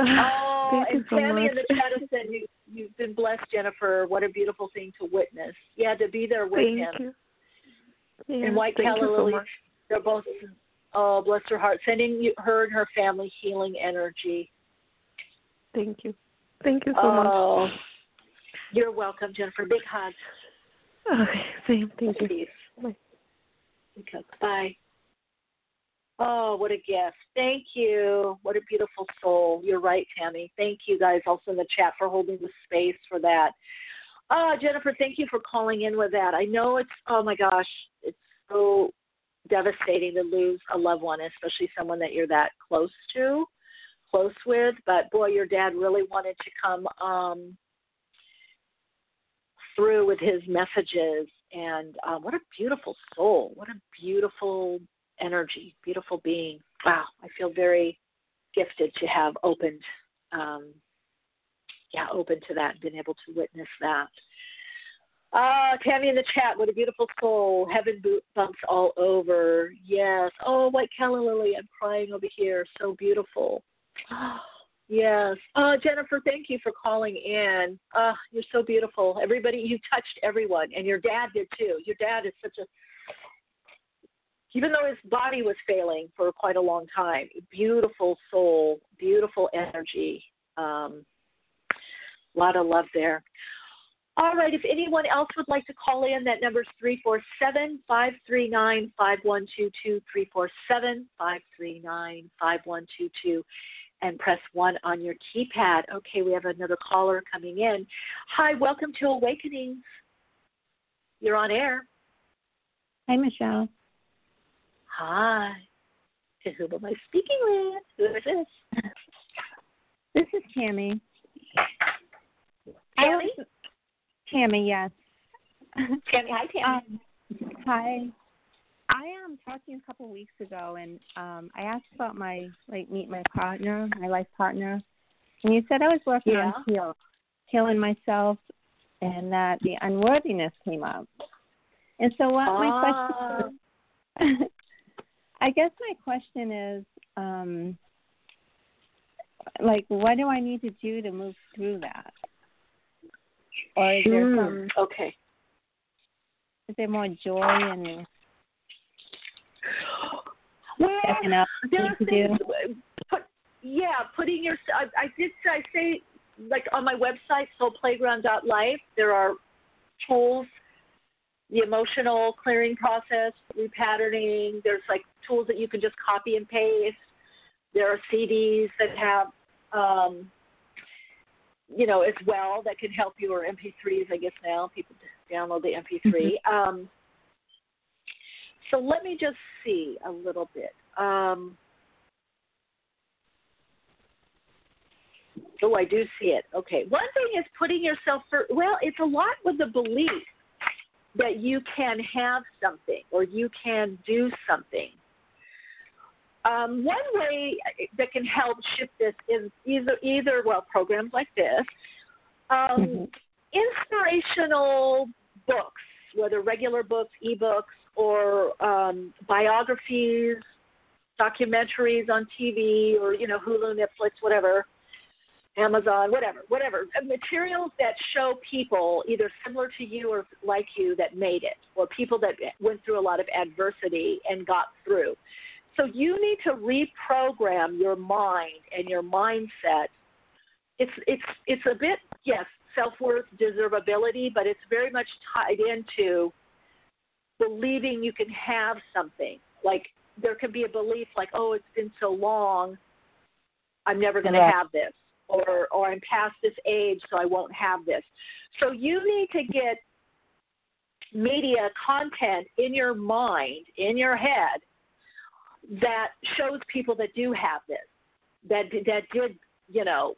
S4: Oh,
S8: Thank you
S4: and
S8: so
S4: Tammy
S8: much.
S4: in the chat has said you you've been blessed, Jennifer. What a beautiful thing to witness. Yeah, to be there with
S8: Thank
S4: him.
S8: you. Yeah,
S4: and White
S8: thank
S4: Calla
S8: you so
S4: Lily,
S8: much.
S4: they're both oh bless her heart, sending you, her and her family healing energy.
S8: Thank you. Thank you so much.
S4: oh, you're welcome, Jennifer. Big hug.
S8: Okay, same. Thank you.
S4: Peace.
S8: Bye.
S4: Okay, bye. Oh, what a gift. Thank you. What a beautiful soul. You're right, Tammy. Thank you guys also in the chat for holding the space for that. Uh, Jennifer, thank you for calling in with that. I know it's, oh my gosh, it's so devastating to lose a loved one, especially someone that you're that close to, close with. But boy, your dad really wanted to come um, through with his messages. And um, what a beautiful soul. What a beautiful energy, beautiful being. Wow, I feel very gifted to have opened, um, yeah, open to that, been able to witness that. Ah, Tammy in the chat, what a beautiful soul. Heaven bumps all over. Yes. Oh, White Calla Lily, I'm crying over here. So beautiful. Yes. Uh, Jennifer, thank you for calling in. Uh, you're so beautiful. Everybody, you touched everyone, and your dad did too. Your dad is such a, even though his body was failing for quite a long time, beautiful soul, beautiful energy. Um, a lot of love there. All right, if anyone else would like to call in, that number is 347 539 5122, 347 539 5122 and press 1 on your keypad. Okay, we have another caller coming in. Hi, welcome to Awakenings. You're on air.
S9: Hi, Michele.
S4: Hi. To whom am I speaking with? Who is this?
S9: This is Tammy.
S4: Tammy?
S9: Was, Tammy, yes.
S4: Tammy, hi, Tammy.
S9: Um, hi. I am talking a couple of weeks ago, and um, I asked about my like meet my partner, my life partner, and you said I was working
S4: Yeah.
S9: on heal, healing myself, and that the unworthiness came up. And so, what my question? Is, I guess my question is, um, like, what do I need to do to move through that? Or is there
S4: Hmm,
S9: some?
S4: Okay.
S9: Is there more joy and
S4: Well,
S9: stepping up
S4: there are
S9: to do?
S4: things. Put, yeah, putting your. I, I did. I say like on my website, soulplayground.life. There are tools, the emotional clearing process, repatterning. There's like tools that you can just copy and paste. There are CDs that have, um, you know, as well that can help you, or MP3s. I guess now people download the MP3. Um, so let me just see a little bit. Um, oh, I do see it. Okay. One thing is putting yourself for, well, it's a lot with the belief that you can have something or you can do something. Um, one way that can help shift this is either, either well, programs like this, um, inspirational books, whether regular books, ebooks, or um, biographies, documentaries on TV, or you know Hulu, Netflix, whatever, Amazon, whatever, whatever. Uh, Materials that show people either similar to you or like you that made it, or people that went through a lot of adversity and got through. So you need to reprogram your mind and your mindset. It's it's it's a bit yes self worth, deservability, but it's very much tied into believing you can have something. Like there can be a belief like, oh, it's been so long, I'm never going to
S9: Right.
S4: have this, or or I'm past this age, so I won't have this. So you need to get media content in your mind, in your head, that shows people that do have this, that that did, you know,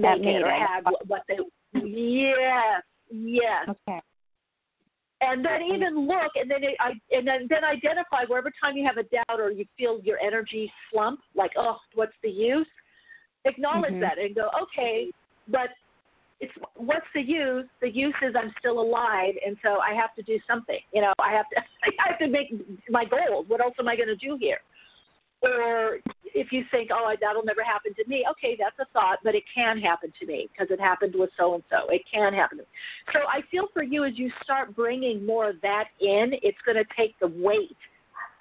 S9: That
S4: make it or
S9: it.
S4: had what, they. Yes, yes
S9: Okay.
S4: and then even look and then it, I and then then identify where every time you have a doubt or you feel your energy slump, like oh, what's the use? Acknowledge
S9: Mhm.
S4: that and go okay, but it's what's the use? The use is I'm still alive, and so I have to do something. You know, I have to I have to make my goals. What else am I going to do here? Or if you think, oh, that'll never happen to me, okay, that's a thought, but it can happen to me because it happened with so and so. It can happen. To me. So I feel for you as you start bringing more of that in, it's going to take the weight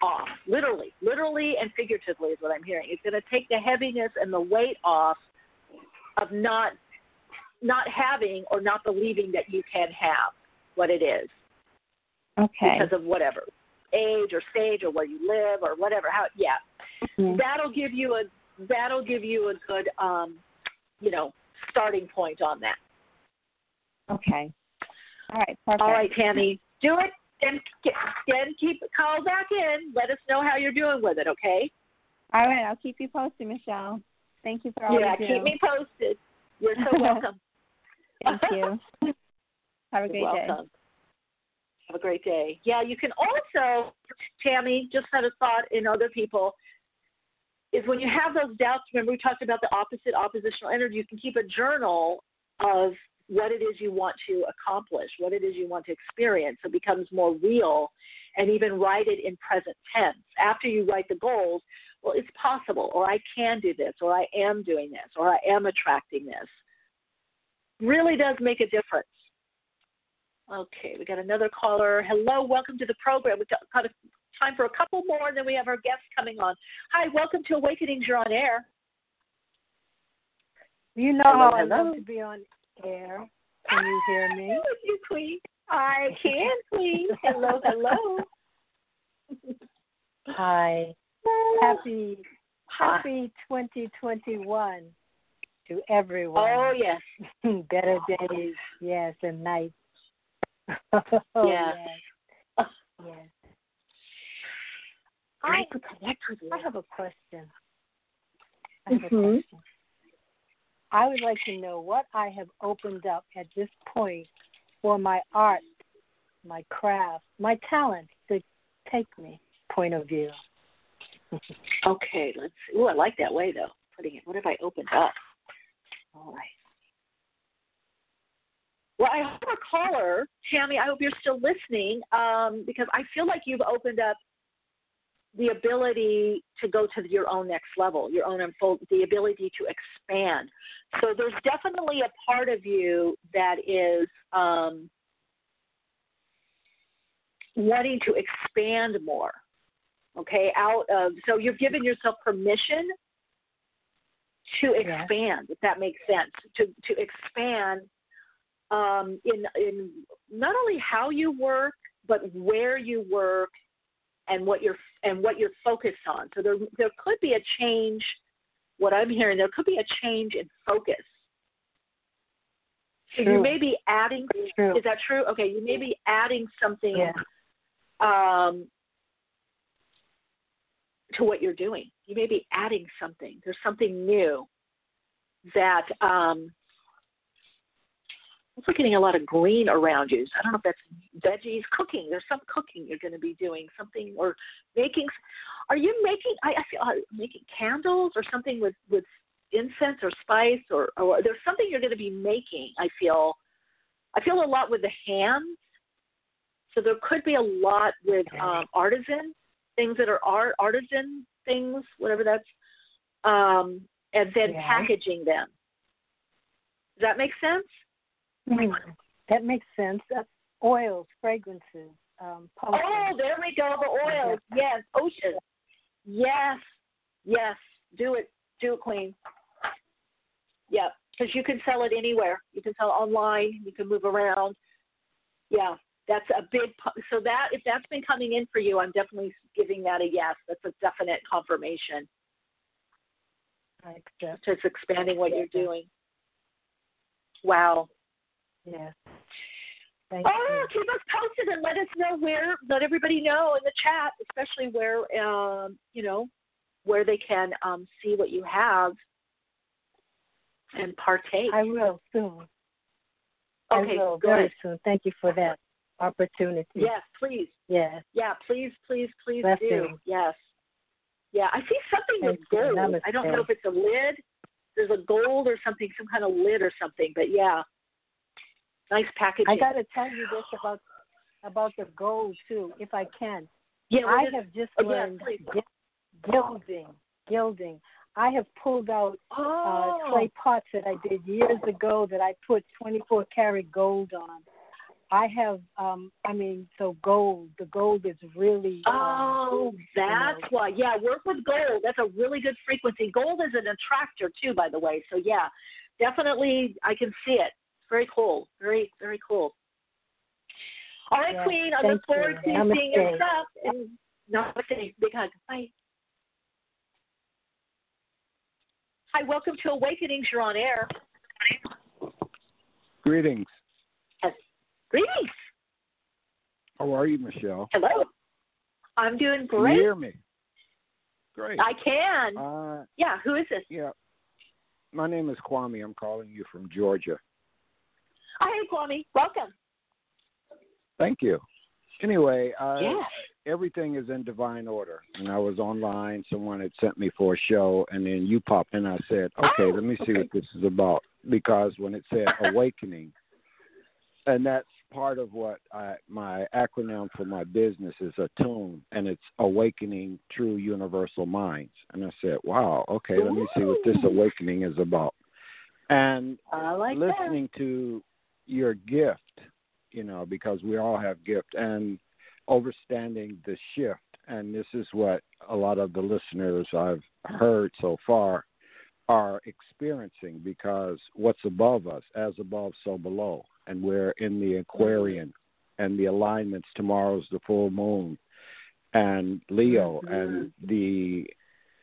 S4: off, literally, literally and figuratively is what I'm hearing. It's going to take the heaviness and the weight off of not not having or not believing that you can have what it is
S9: Okay.
S4: because of whatever age or stage or where you live or whatever. How yeah,
S9: Mhm.
S4: that'll give you a that'll give you a good um, you know starting point on that.
S9: Okay. All right. Perfect.
S4: All right, Tammy, do it and get, then keep call back in. Let us know how you're doing with it. Okay?
S9: All right. I'll keep you posted, Michele. Thank you for all
S4: yeah,
S9: you do.
S4: Yeah, keep me posted. You're so welcome.
S9: Thank you. Have a
S4: You're
S9: great day.
S4: Have a great day. Yeah, you can also, Tammy, just had a thought in other people, is when you have those doubts, remember we talked about the opposite oppositional energy, you can keep a journal of what it is you want to accomplish, what it is you want to experience. So it becomes more real and even write it in present tense. After you write the goals, well, it's possible, or I can do this, or I am doing this, or I am attracting this. Really does make a difference. Okay, we got another caller. Hello, welcome to the program. We've got, got a, time for a couple more, and then we have our guests coming on. Hi, welcome to Awakenings. You're on air.
S10: You know
S4: Hello,
S10: how I
S4: hello.
S10: love to be on air. Can you hear me?
S4: With you, Queen. I can, Queen. Hello, hello.
S10: Hi. Happy Happy 2021 to everyone.
S4: Oh yes,
S10: Better days, yes, and nights. oh,
S4: Yes.
S10: yes. Yes. I,
S4: to connect with you.
S10: I have a question. I have
S4: Mhm.
S10: a question. I would like to know what I have opened up at this point for my art, my craft, my talent to take me. Point of view.
S4: okay, let's see. Oh, I like that way though. Putting it. What have I opened up? All right. Well, I have a caller, Tammy. I hope you're still listening um, because I feel like you've opened up the ability to go to your own next level, your own unfold, the ability to expand. So there's definitely a part of you that is um, wanting to expand more. Okay, out of so you've given yourself permission to expand, if that makes sense, to to expand um, in in not only how you work, but where you work and what you're and what you're focused on. So there there could be a change. What I'm hearing, there could be a change in focus. So
S10: True.
S4: you may be adding.
S10: True.
S4: Is that true? Okay, you may be adding something
S10: Yeah.
S4: um, to what you're doing. You may be adding something. There's something new that um, also getting a lot of green around you. So I don't know if that's veggies, cooking. There's some cooking you're going to be doing, something or making. Are you making? I, I feel uh, making candles or something with with incense or spice or, or there's something you're going to be making. I feel. I feel a lot with the hands. So there could be a lot with um, artisan things that are art artisan things, whatever that's, um, and then
S10: Yeah.
S4: packaging them. Does that make sense?
S10: Mm, that makes sense. Uh, oils, fragrances, um, potions.
S4: Oh, there we go. The oils. Yes. Ocean. Yes. Yes. Do it. Do it, Queen. Yep. Because you can sell it anywhere. You can sell it online. You can move around. Yeah. That's a big. So that if that's been coming in for you, I'm definitely giving that a yes. That's a definite confirmation. Just expanding what you're doing. Wow.
S10: Yes. Thank
S4: Oh,
S10: you.
S4: keep us posted and let us know where. Let everybody know in the chat, especially where um, you know where they can um, see what you have and partake.
S10: I will soon.
S4: Okay,
S10: I will very soon. Thank you for that opportunity.
S4: Yes, please.
S10: Yes.
S4: Yeah, please, please, please do. Yes. Yeah, I see something with
S10: Thank
S4: gold. I don't know if it's a lid. There's a gold or something, some kind of lid or something. But yeah, nice packaging.
S10: I got to tell you this about about the gold too, if I can.
S4: Yeah,
S10: I
S4: just-
S10: have just
S4: oh,
S10: learned gilding. Gilding. I have pulled out
S4: Oh.
S10: uh, clay pots that I did years ago that I put 24 karat gold on. I have, um, I mean, so gold. The gold is really. um,
S4: Oh, that's why. Yeah, work with gold. That's a really good frequency. Gold is an attractor too, by the way. So yeah, definitely I can see it. Very cool. Very very cool. All right,
S10: Yeah,
S4: Queen. I
S10: thank
S4: look forward
S10: you.
S4: to seeing your
S10: Namaste.
S4: stuff. And namaste. Big hug. Bye. Hi, welcome to Awakenings. You're on air.
S11: Greetings.
S4: Greetings.
S11: How are you, Michele?
S4: Hello. I'm doing
S11: Can you
S4: great.
S11: hear me? Great.
S4: I can.
S11: Uh,
S4: yeah. Who is this?
S11: yeah. My name is Kwame. I'm calling you from Georgia.
S4: Hi, Kwame. Welcome.
S11: Thank you. Anyway, uh,
S4: Yeah.
S11: everything is in divine order. And I was online. Someone had sent me for a show, and then you popped in. I said, okay,
S4: Oh,
S11: let me see
S4: okay.
S11: what this is about. Because when it said awakening, and that's part of what I, my acronym for my business is attune, and it's awakening true universal minds. And I said, wow, okay, let me see what this awakening is about. And
S4: I like
S11: listening to your gift, you know, because we all have gift, and understanding the shift. And this is what a lot of the listeners I've heard so far are experiencing because what's above us, as above, so below. And we're in the Aquarian and the alignments. Tomorrow's the full moon and Leo and the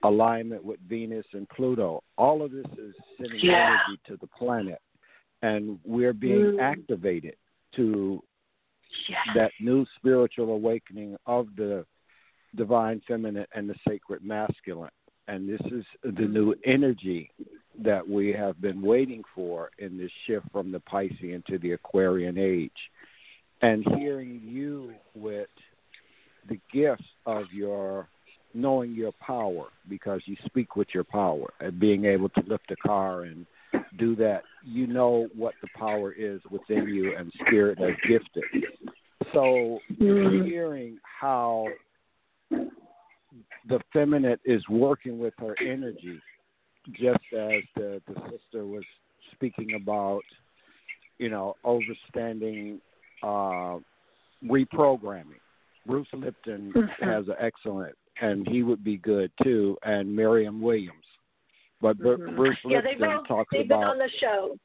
S11: alignment with Venus and Pluto. All of this is sending
S4: Yeah.
S11: energy to the planet. And we're being
S4: Mm.
S11: activated to
S4: Yes.
S11: that new spiritual awakening of the divine feminine and the sacred masculine. And this is the new energy that we have been waiting for in this shift from the Piscean to the Aquarian age. And hearing you with the gifts of your knowing your power because you speak with your power and being able to lift a car and do that you know what the power is within you and spirit has gifted so mm-hmm. hearing how the feminine is working with her energy just as the the sister was speaking about you know overstanding uh reprogramming bruce lipton mm-hmm. has an excellent and he would be good too and marianne williams but mm-hmm. bruce
S4: yeah,
S11: lipton
S4: both,
S11: talks
S4: they've
S11: about
S4: been on the show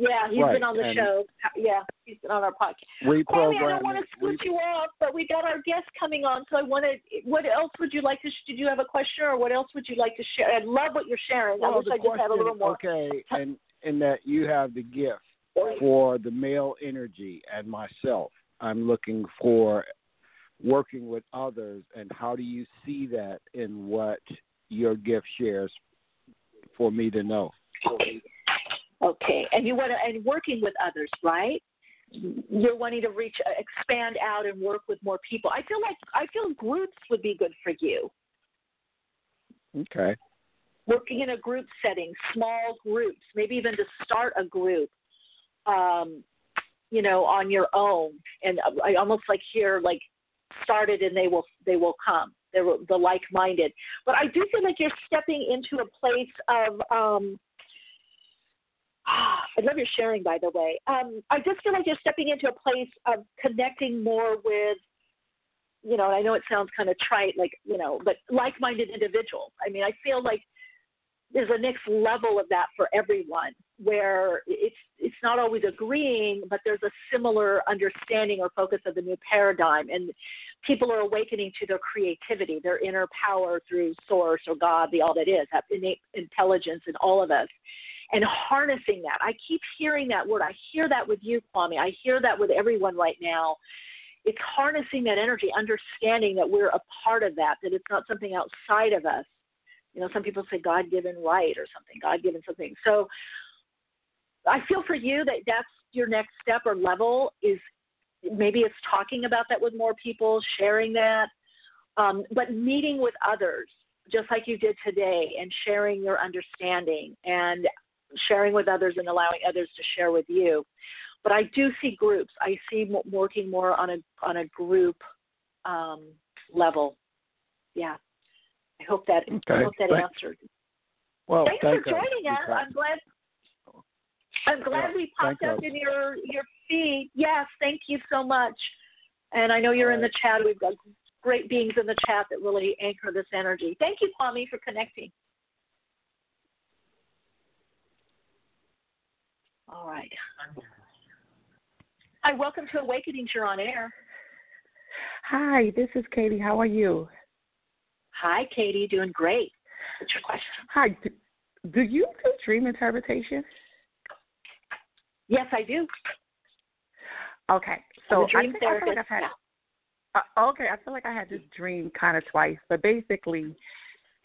S4: yeah, he's
S11: right.
S4: been on the
S11: and
S4: show. Yeah, he's been on our podcast.
S11: Reprogramming.
S4: I don't want to switch you off, but we got our guest coming on, so I wanted. What else would you like to? Did you have a question, or what else would you like to share? I love what you're sharing.
S11: Well,
S4: I wish I
S11: question,
S4: just had a little more.
S11: Okay, and in that you have the gift for the male energy and myself. I'm looking for working with others, and how do you see that in what your gift shares for me to know?
S4: Okay, and you want to and working with others, right? You're wanting to reach, uh, expand out, and work with more people. I feel like I feel groups would be good for you.
S11: Okay.
S4: Working in a group setting, small groups, maybe even to start a group, um, you know, on your own, and I almost like here, like started, and they will they will come. They're the like-minded. But I do feel like you're stepping into a place of um, I love your sharing, by the way. Um, I just feel like you're stepping into a place of connecting more with, you know, I know it sounds kind of trite, like, you know, but like minded individuals. I mean, I feel like there's a next level of that for everyone where it's it's not always agreeing but there's a similar understanding or focus of the new paradigm and people are awakening to their creativity their inner power through source or god the all that is that innate intelligence in all of us and harnessing that. I keep hearing that word. I hear that with you, Kwame. I hear that with everyone right now. It's harnessing that energy, understanding that we're a part of that, that it's not something outside of us. You know, some people say God given right or something, God given something. So I feel for you that that's your next step or level is maybe it's talking about that with more people, sharing that, um, but meeting with others just like you did today and sharing your understanding and sharing with others and allowing others to share with you. But I do see groups. I see working more on a on a group um, level. Yeah. I hope that
S11: okay.
S4: I hope that
S11: Thank,
S4: answered.
S11: Well,
S4: thanks
S11: thank
S4: for joining us. I'm glad. I'm glad
S11: yeah,
S4: we popped up
S11: us.
S4: in your your feed. Yes, thank you so much. And I know you're in the chat. We've got great beings in the chat that really anchor this energy. Thank you, Kwame, for connecting. All right. Hi, welcome to Awakenings. You're on air.
S12: Hi, this is Katie. How are you?
S4: Hi, Katie. Doing great. What's your question?
S12: Hi. Do, do you do dream interpretation?
S4: Yes, I do.
S12: Okay. So I, think, I feel like I've had. Uh, okay, I feel like I had this dream kind of twice, but basically,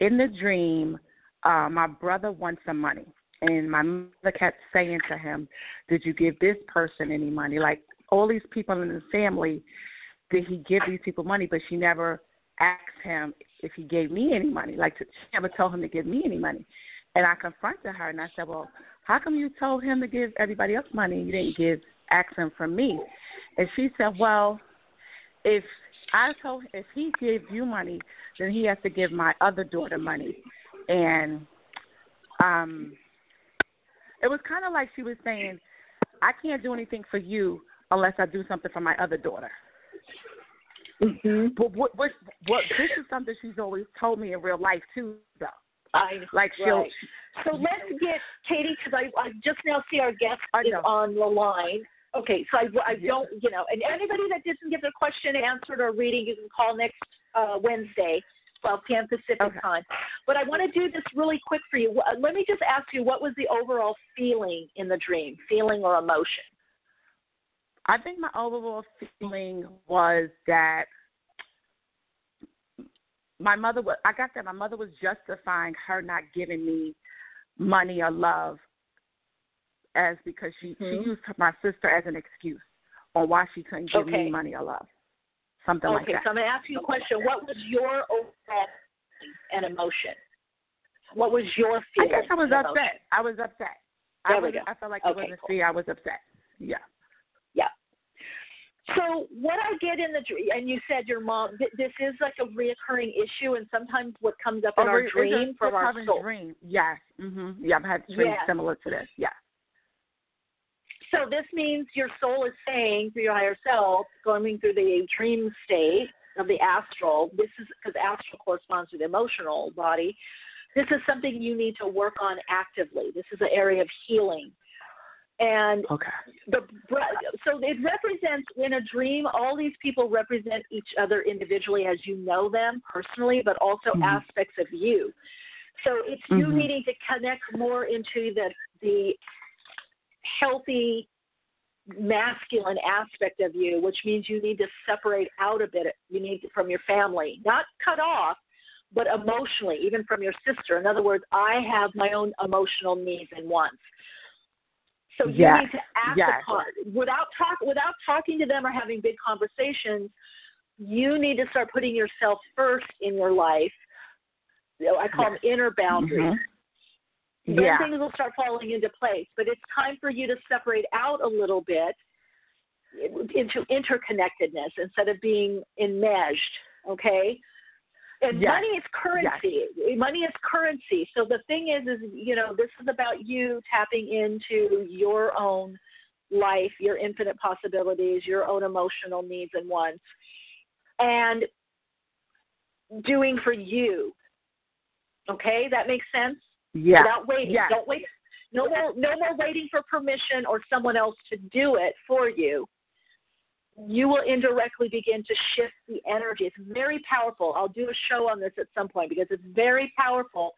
S12: in the dream, uh, my brother wants some money, and my mother kept saying to him, "Did you give this person any money? Like all these people in the family, did he give these people money?" But she never asked him if he gave me any money. Like she never told him to give me any money. And I confronted her and I said, "Well, how come you told him to give everybody else money and you didn't give ask him from me?" And she said, "Well, if I told if he gave you money, then he has to give my other daughter money." And um it was kind of like she was saying, I can't do anything for you unless I do something for my other daughter.
S4: Mm-hmm.
S12: But what, what, what, this is something she's always told me in real life too, though.
S4: I
S12: like she'll.
S4: Right. So let's get Katie because I, I just now see our guest is on the line. Okay, so I, I don't, you know, and anybody that didn't get their question answered or reading, you can call next uh, Wednesday 12 p.m. Pacific
S12: okay.
S4: time. But I want to do this really quick for you. Let me just ask you, what was the overall feeling in the dream, feeling or emotion?
S12: I think my overall feeling was that my mother was. I got that my mother was justifying her not giving me money or love as because she
S4: mm-hmm.
S12: she used my sister as an excuse on why she couldn't give
S4: okay.
S12: me money or love. Something
S4: okay,
S12: like that.
S4: Okay, so I'm going to ask you a question. What was your overall and emotion? What was your feeling?
S12: I guess I was upset.
S4: Emotion?
S12: I was upset.
S4: There
S12: I was,
S4: we go.
S12: I felt like
S4: okay,
S12: it wasn't
S4: cool.
S12: fair. I was upset. Yeah.
S4: Yeah. So what I get in the dream, and you said your mom, th- this is like a reoccurring issue, and sometimes what comes up in
S12: oh,
S4: our dream
S12: a,
S4: from our soul.
S12: Dream. Yes. Mhm. Yeah, I've had dreams similar to this. Yeah.
S4: So this means your soul is saying through your higher self, going through the dream state of the astral. This is because astral corresponds to the emotional body. This is something you need to work on actively. This is an area of healing. And
S12: okay.
S4: the so it represents in a dream. All these people represent each other individually as you know them personally, but also
S12: mm-hmm.
S4: aspects of you. So it's
S12: mm-hmm.
S4: you needing to connect more into the the healthy masculine aspect of you, which means you need to separate out a bit. You need to, from your family, not cut off, but emotionally, even from your sister. In other words, I have my own emotional needs and wants. So you
S12: yes.
S4: need to act
S12: yes.
S4: upon without talk without talking to them or having big conversations. You need to start putting yourself first in your life. I call
S12: yes.
S4: them inner boundaries.
S12: Mm-hmm.
S4: Then
S12: yeah.
S4: things will start falling into place. But it's time for you to separate out a little bit into interconnectedness instead of being enmeshed. Okay. And
S12: yes.
S4: money is currency.
S12: Yes.
S4: Money is currency. So the thing is, is you know, this is about you tapping into your own life, your infinite possibilities, your own emotional needs and wants, and doing for you. Okay, that makes sense.
S12: Yeah.
S4: Without waiting.
S12: Yes.
S4: Don't wait. No more. No more waiting for permission or someone else to do it for you you will indirectly begin to shift the energy. It's very powerful. I'll do a show on this at some point because it's very powerful.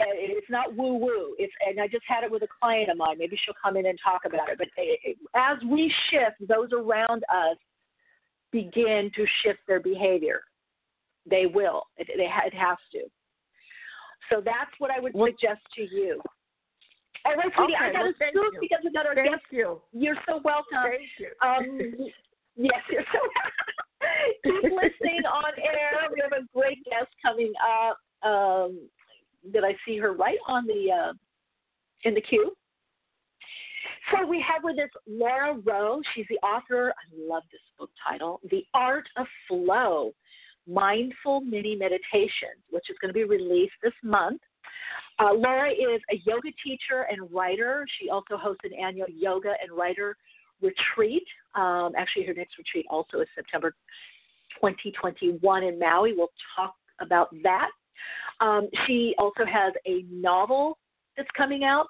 S4: It's not woo woo. It's and I just had it with a client of mine. Maybe she'll come in and talk about it. But as we shift, those around us begin to shift their behavior. They will. It, it, it has to. So that's what I would
S12: well,
S4: suggest to you. All right, sweetie,
S12: okay,
S4: I got
S12: well,
S4: a scoop
S12: you.
S4: because our
S12: thank
S4: guest.
S12: You.
S4: You're so welcome.
S12: Thank you.
S4: Um, yes, you're so keep listening on air. We have a great guest coming up. Um, did I see her right on the uh, in the queue? So we have with us Laura Roe. She's the author. I love this book title, The Art of Flow: Mindful Mini Meditations, which is going to be released this month. Uh, Laura is a yoga teacher and writer. She also hosts an annual yoga and writer retreat. Um, actually, her next retreat also is September 2021 in Maui. We'll talk about that. Um, she also has a novel that's coming out,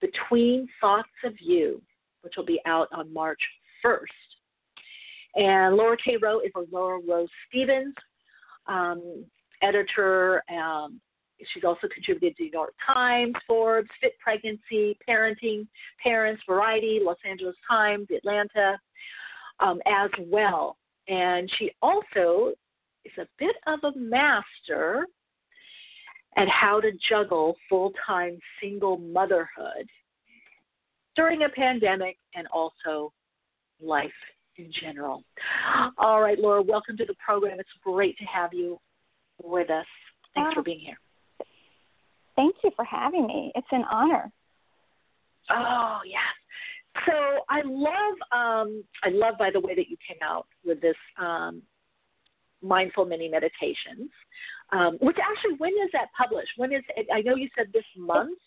S4: Between Thoughts of You, which will be out on March 1st. And Laura K. Roe is a Laura Roe Stevens um, editor. Um, She's also contributed to the New York Times, Forbes, Fit Pregnancy, Parenting, Parents, Variety, Los Angeles Times, Atlanta, um, as well. And she also is a bit of a master at how to juggle full time single motherhood during a pandemic and also life in general. All right, Laura, welcome to the program. It's great to have you with us. Thanks for being here.
S13: Thank you for having me. It's an honor.
S4: Oh yes. So I love um, I love by the way that you came out with this um, mindful mini meditations. Um, which actually, when is that published? When is it? I know you said this month.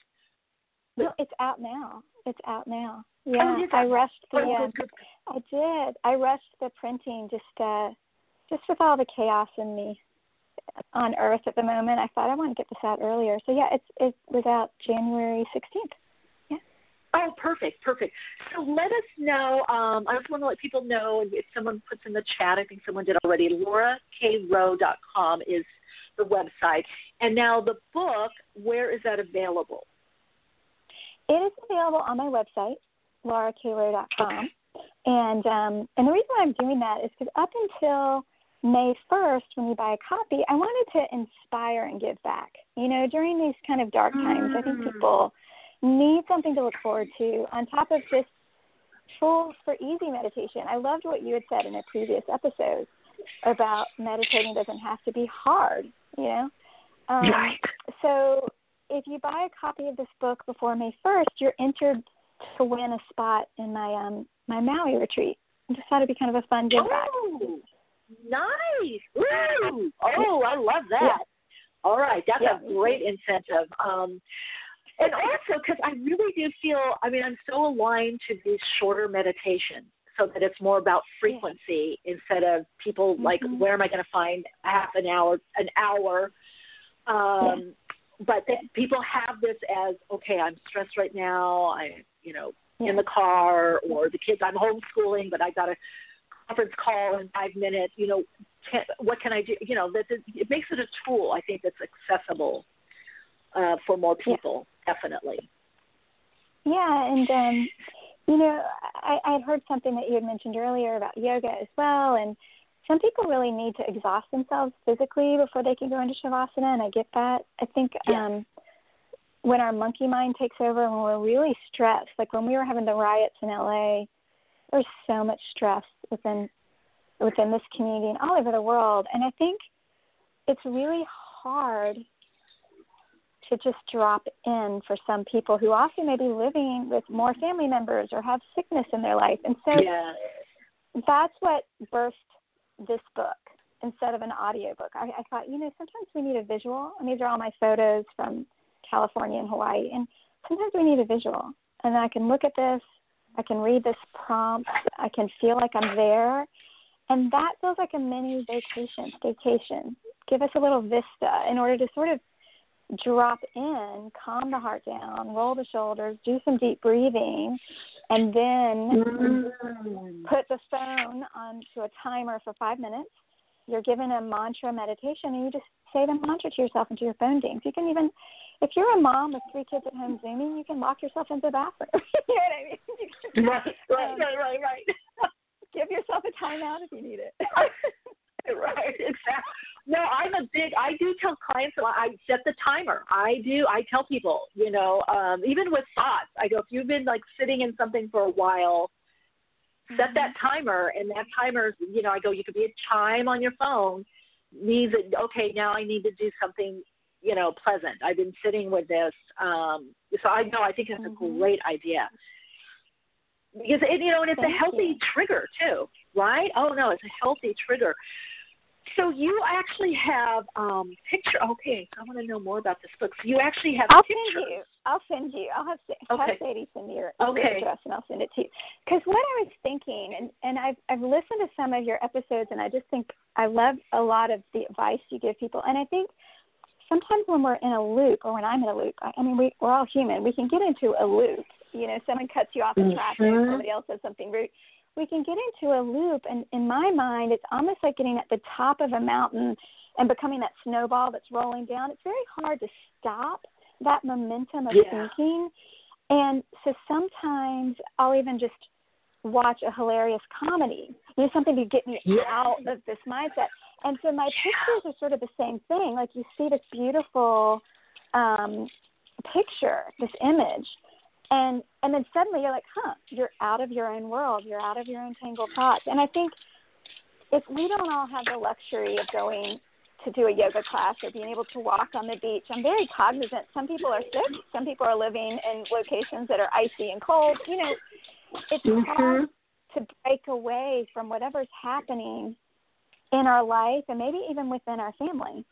S13: No, it's out now. It's out now.
S4: Oh,
S13: Yeah, I rushed the.
S4: Oh, good, good.
S13: I did. I rushed the printing just uh, just with all the chaos in the on Earth at the moment. I thought I want to get this out earlier. So yeah, it's it was out January sixteenth. Yeah.
S4: Oh, perfect, perfect. So let us know. Um, I just want to let people know, if someone puts in the chat, I think someone did already. LauraKRoe.com is the website, and now the book. Where is that available?
S13: It is available on my website,
S4: Okay.
S13: And um, and the reason why I'm doing that is because up until May 1st, when you buy a copy, I wanted to inspire and give back. You know, during these kind of dark times, I think people need something to look forward to on top of just tools for easy meditation. I loved what you had said in a previous episode about meditating doesn't have to be hard, you know? Um,
S4: right.
S13: So if you buy a copy of this book before May 1st, you're entered to win a spot in my um my Maui retreat. I just thought it'd be kind of a fun give back.
S4: Oh, nice. Woo. Oh, I love that.
S13: Yeah.
S4: All right, that's
S13: Yeah.
S4: a great incentive. Um, and also because I really do feel, I mean, I'm so aligned to these shorter meditations, so that it's more about frequency instead of people like,
S13: Mhm.
S4: where am I going to find half an hour, an hour. Um, But that people have this as, okay, I'm stressed right now. I, you know, in the car, or the kids. I'm homeschooling, but I got a conference call in five minutes. You know, can, what can I do? You know, that it makes it a tool. I think that's accessible uh, for more people. Definitely.
S13: Yeah, and um, you know, I, I had heard something that you had mentioned earlier about yoga as well, and some people really need to exhaust themselves physically before they can go into shavasana, and I get that. I think um, when our monkey mind takes over and when we're really stressed, like when we were having the riots in LA, there's so much stress within within this community and all over the world, and I think it's really hard to just drop in for some people who also may be living with more family members or have sickness in their life. And so
S4: Yeah.
S13: that's what birthed this book instead of an audio book. I, I thought, you know, sometimes we need a visual. And these are all my photos from California and Hawaii. And sometimes we need a visual. And I can look at this, I can read this prompt, I can feel like I'm there. And that feels like a mini vacation, staycation. Give us a little vista in order to sort of drop in, calm the heart down, roll the shoulders, do some deep breathing, and then mm. put the phone onto a timer for five minutes. You're given a mantra meditation, and you just say the mantra to yourself until your phone dings. You can even, if you're a mom with three kids at home zooming, you can lock yourself into the bathroom. you know what I mean?
S4: Right, right,
S13: Um,
S4: right, right, right.
S13: Give yourself a timeout if you need it.
S4: right, exactly. No, I'm a big. I do tell clients. a lot. I set the timer. I do. I tell people. You know, um, even with thoughts, I go. If you've been like sitting in something for a while, set that timer. And that timer, you know, I go. You could be a chime on your phone. Means that okay, now I need to do something. You know, pleasant. I've been sitting with this. Um, so I know. I think it's a great idea. Because it, you know, and it's a
S13: Thank
S4: healthy trigger too, right? Oh no, it's a healthy trigger. So you actually have um picture. Okay, so I want to know more about this book. So you actually have
S13: I'll
S4: pictures.
S13: send you. I'll send you. I'll have,
S4: Okay.
S13: have Sadie send me your
S4: Okay.
S13: your address and I'll send it to you. Because what I was thinking, and and I've I've listened to some of your episodes, and I just think I love a lot of the advice you give people, and I think sometimes when we're in a loop or when I'm in a loop, I, I mean we we're all human. We can get into a loop. You know, someone cuts you off in traffic,
S4: Mhm.
S13: somebody else says something rude. We can get into a loop, and in my mind, it's almost like getting at the top of a mountain and becoming that snowball that's rolling down. It's very hard to stop that momentum of
S4: Yeah.
S13: thinking. And so sometimes I'll even just watch a hilarious comedy, you know, something to get me
S4: Yeah.
S13: out of this mindset. And so my pictures are sort of the same thing. Like you see this beautiful um, picture, this image, and and then suddenly you're like, huh, you're out of your own world, you're out of your own tangled thoughts. And I think if we don't all have the luxury of going to do a yoga class or being able to walk on the beach, I'm very cognizant. Some people are sick, some people are living in locations that are icy and cold. You know, it's hard to break away from whatever's happening in our life and maybe even within our family.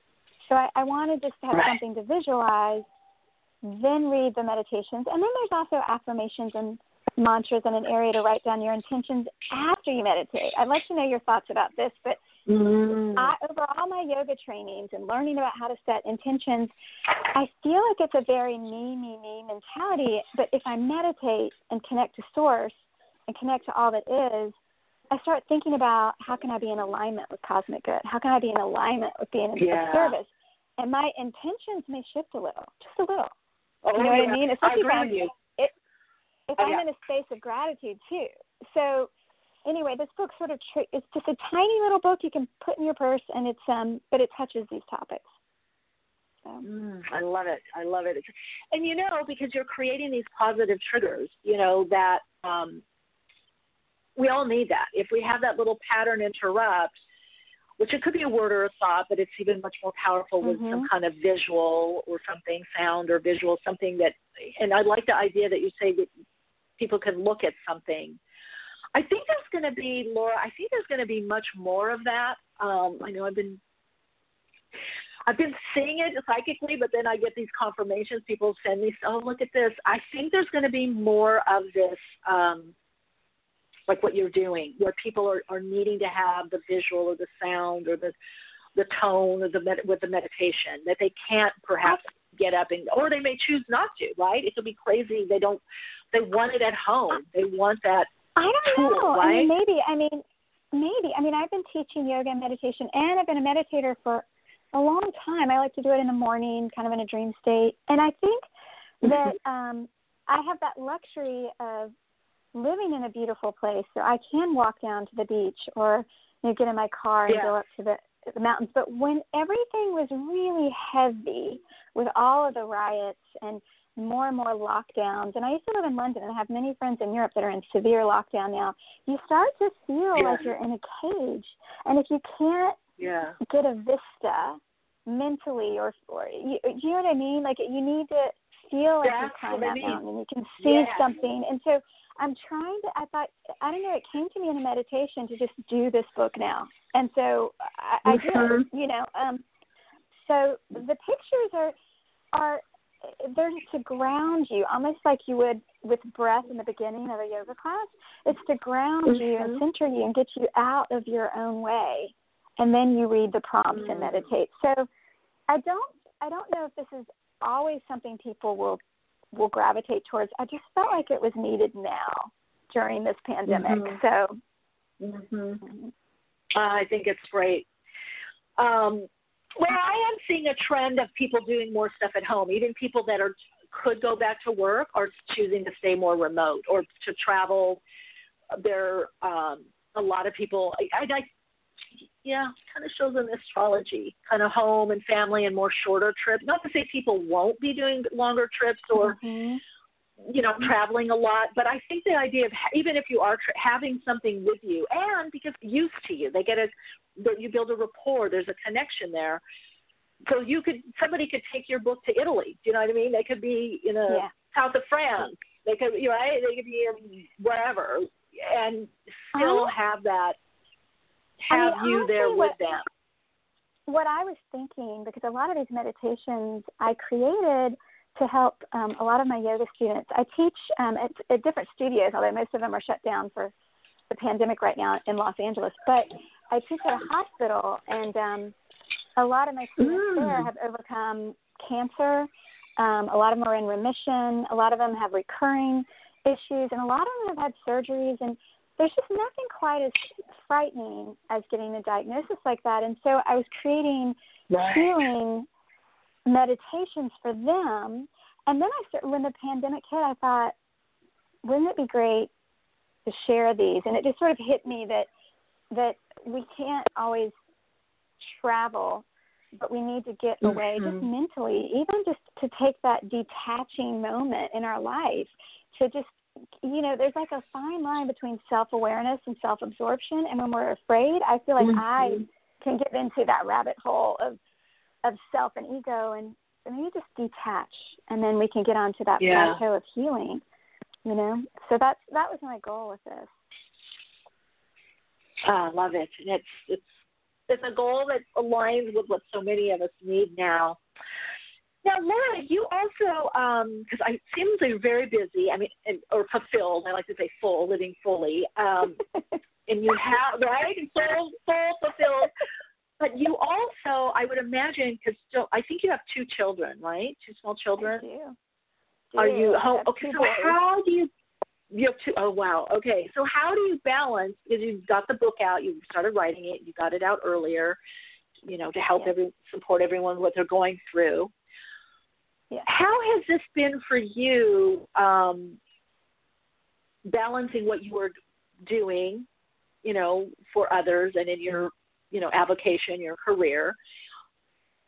S13: So I, I wanted just to have
S4: Right.
S13: something to visualize, then read the meditations. And then there's also affirmations and mantras and an area to write down your intentions after you meditate. I'd like to know your thoughts about this, but mm. I, over all my yoga trainings and learning about how to set intentions, I feel like it's a very me, me, me mentality. But if I meditate and connect to source and connect to all that is, I start thinking about how can I be in alignment with cosmic good? How can I be in alignment with being in
S4: Yeah.
S13: service? And my intentions may shift a little, just a little.
S4: Oh,
S13: you know what. I mean?
S4: I
S13: Especially
S4: agree
S13: if I'm-
S4: you.
S13: It, if
S4: Oh,
S13: I'm
S4: yeah.
S13: in a space of gratitude too. So anyway, this book sort of tri- it's just a tiny little book you can put in your purse, and it's um, but it touches these topics. So.
S4: Mm, I love it. I love it. And you know, because you're creating these positive triggers, you know that um, we all need that. If we have that little pattern interrupt, which it could be a word or a thought, but it's even much more powerful with
S13: mm-hmm.
S4: some kind of visual or something, sound or visual, something that. And I like the idea that you say that people can look at something. I think there's going to be Laura. I think there's going to be much more of that. Um, I know I've been. I've been seeing it psychically, but then I get these confirmations. People send me, "Oh, look at this." I think there's going to be more of this um, like what you're doing, where people are, are needing to have the visual or the sound or the the tone or the med- with the meditation that they can't perhaps get up and or they may choose not to. Right? It could be crazy. They don't. They want it at home. They want that.
S13: I don't
S4: tool,
S13: know.
S4: Right?
S13: I mean, maybe. I mean, maybe. I mean, I've been teaching yoga and meditation, and I've been a meditator for a long time. I like to do it in the morning, kind of in a dream state, and I think that um I have that luxury of living in a beautiful place so I can walk down to the beach or you know, get in my car and
S4: yeah.
S13: go up to the the mountains. But when everything was really heavy with all of the riots and more and more lockdowns, and I used to live in London and I have many friends in Europe that are in severe lockdown now, you start to feel
S4: yeah.
S13: like you're in a cage. And if you can't
S4: yeah.
S13: get a vista mentally or or you, you know what I mean? Like you need to feel like
S4: That's
S13: you climb that mountain and you can see
S4: Yeah.
S13: something. And so I'm trying to. I thought I don't know. It came to me in a meditation to just do this book now, and so I, I did. You know, um, so the pictures are are they're to ground you, almost like you would with breath in the beginning of a yoga class. It's to ground you and
S4: Mhm.
S13: center you and get you out of your own way, and then you read the prompts and
S4: Mm.
S13: meditate. So I don't I don't know if this is always something people will will gravitate towards. I just felt like it was needed now during this pandemic.
S4: Mhm.
S13: So
S4: Mm-hmm. I think it's great. Um, well, I am seeing a trend of people doing more stuff at home. Even people that are could go back to work are choosing to stay more remote or to travel. There, um, a lot of people. I, I, I yeah, kind of shows in astrology, kind of home and family and more shorter trips. Not to say people won't be doing longer trips or
S13: Mhm.
S4: you know traveling a lot, but I think the idea of ha- even if you are tra- having something with you and because used to you, they get a you build a rapport. There's a connection there. So you could somebody could take your book to Italy. Do you know what I mean? They could be in a
S13: Yeah.
S4: south of France. They could, you know, right? They could be in wherever and still have that
S13: I mean,
S4: have you there with
S13: what-
S4: them.
S13: what I was thinking, because a lot of these meditations I created to help um, a lot of my yoga students. I teach um, at, at different studios, although most of them are shut down for the pandemic right now in Los Angeles. But I teach at a hospital, and um, a lot of my students there have overcome cancer. Um, a lot of them are in remission. A lot of them have recurring issues, and a lot of them have had surgeries. And there's just nothing quite as frightening as getting a diagnosis like that. And so I was creating healing meditations for them. And then I started, when the pandemic hit, I thought, wouldn't it be great to share these? And it just sort of hit me that that we can't always travel, but we need to get away just
S4: Mhm.
S13: mentally, even just to take that detaching moment in our life to just you know, there's like a fine line between self awareness and self absorption and when we're afraid, I feel like I
S4: Mhm.
S13: can get into that rabbit hole of of self and ego and maybe just detach and then we can get onto that
S4: Yeah.
S13: plateau of healing. You know? So that's that was my goal with this.
S4: Ah, I love it. And it's it's it's a goal that aligns with what so many of us need now. Now, Laura, you also because I it seems like you're very busy. I mean, and, or fulfilled. I like to say full, living fully. Um, and you have right, full, full, fulfilled. But you also, I would imagine, because still, I think you have two children, right? Two small children.
S13: I do.
S4: Are you home? Okay, so
S13: boys.
S4: how do you? You have two oh wow. Okay, so how do you balance? Because you got the book out, you started writing it, you got it out earlier, you know, to help
S13: Yeah.
S4: every support everyone what they're going through.
S13: Yeah.
S4: How has this been for you? Um, balancing what you were doing you know, for others and in your, you know, avocation, your career,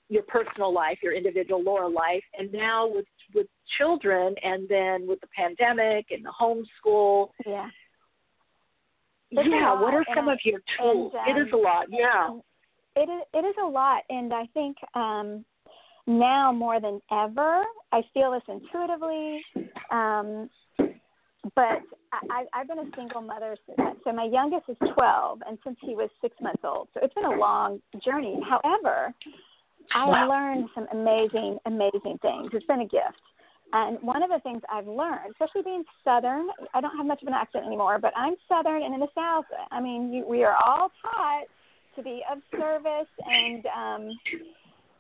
S4: your personal life, your individual Laura life, and now with with children, and then with the pandemic and the homeschool.
S13: Yeah.
S4: It's yeah. What are some of your tools?
S13: And,
S4: um, it is a lot. Yeah.
S13: It is. It is a lot, and I think um, now more than ever, I feel this intuitively. Um, but I, I've been a single mother. Since. So my youngest is 12, and since he was six months old, so it's been a long journey. However, I've wow. learned some amazing, amazing things. It's been a gift. And one of the things I've learned, especially being Southern, I don't have much of an accent anymore, but I'm Southern and in the South. I mean, you, we are all taught to be of service. And um,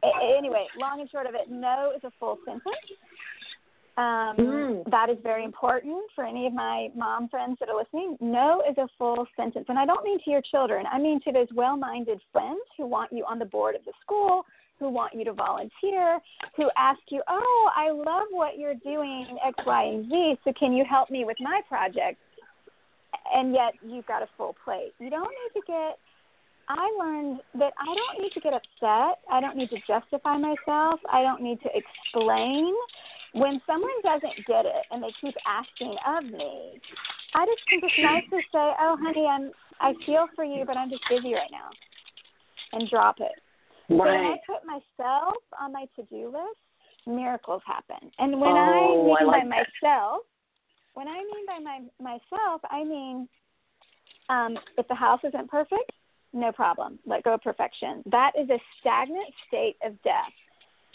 S13: anyway, long and short of it, no is a full sentence. Um, mm. That is very important for any of my mom friends that are listening. No is a full sentence. And I don't mean to your children, I mean to those well minded friends who want you on the board of the school who want you to volunteer, who ask you, "Oh, I love what you're doing X, Y, and Z. So can you help me with my project?" And yet you've got a full plate. You don't need to get. I learned that I don't need to get upset. I don't need to justify myself. I don't need to explain. When someone doesn't get it and they keep asking of me, I just can just nicely say, "Oh, honey, I'm I feel for you, but I'm just busy right now," and drop it Right. So when I put myself on my to do list, miracles happen. And when
S4: oh,
S13: I mean
S4: I like
S13: by
S4: that.
S13: myself, when I mean by my myself, I mean um, if the house isn't perfect, no problem. Let go of perfection. That is a stagnant state of death.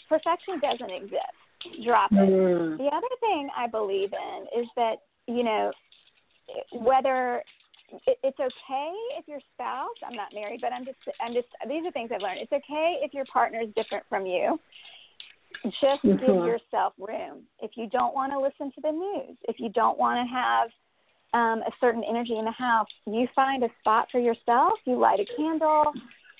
S13: Perfection doesn't exist. Drop it.
S4: Mm.
S13: The other thing I believe in is that, you know, whether it's okay if your spouse i'm not married but i'm just i'm just these are things i've learned it's okay if your partner is different from you just mm-hmm. give yourself room if you don't want to listen to the news if you don't want to have um, a certain energy in the house you find a spot for yourself. You light a candle.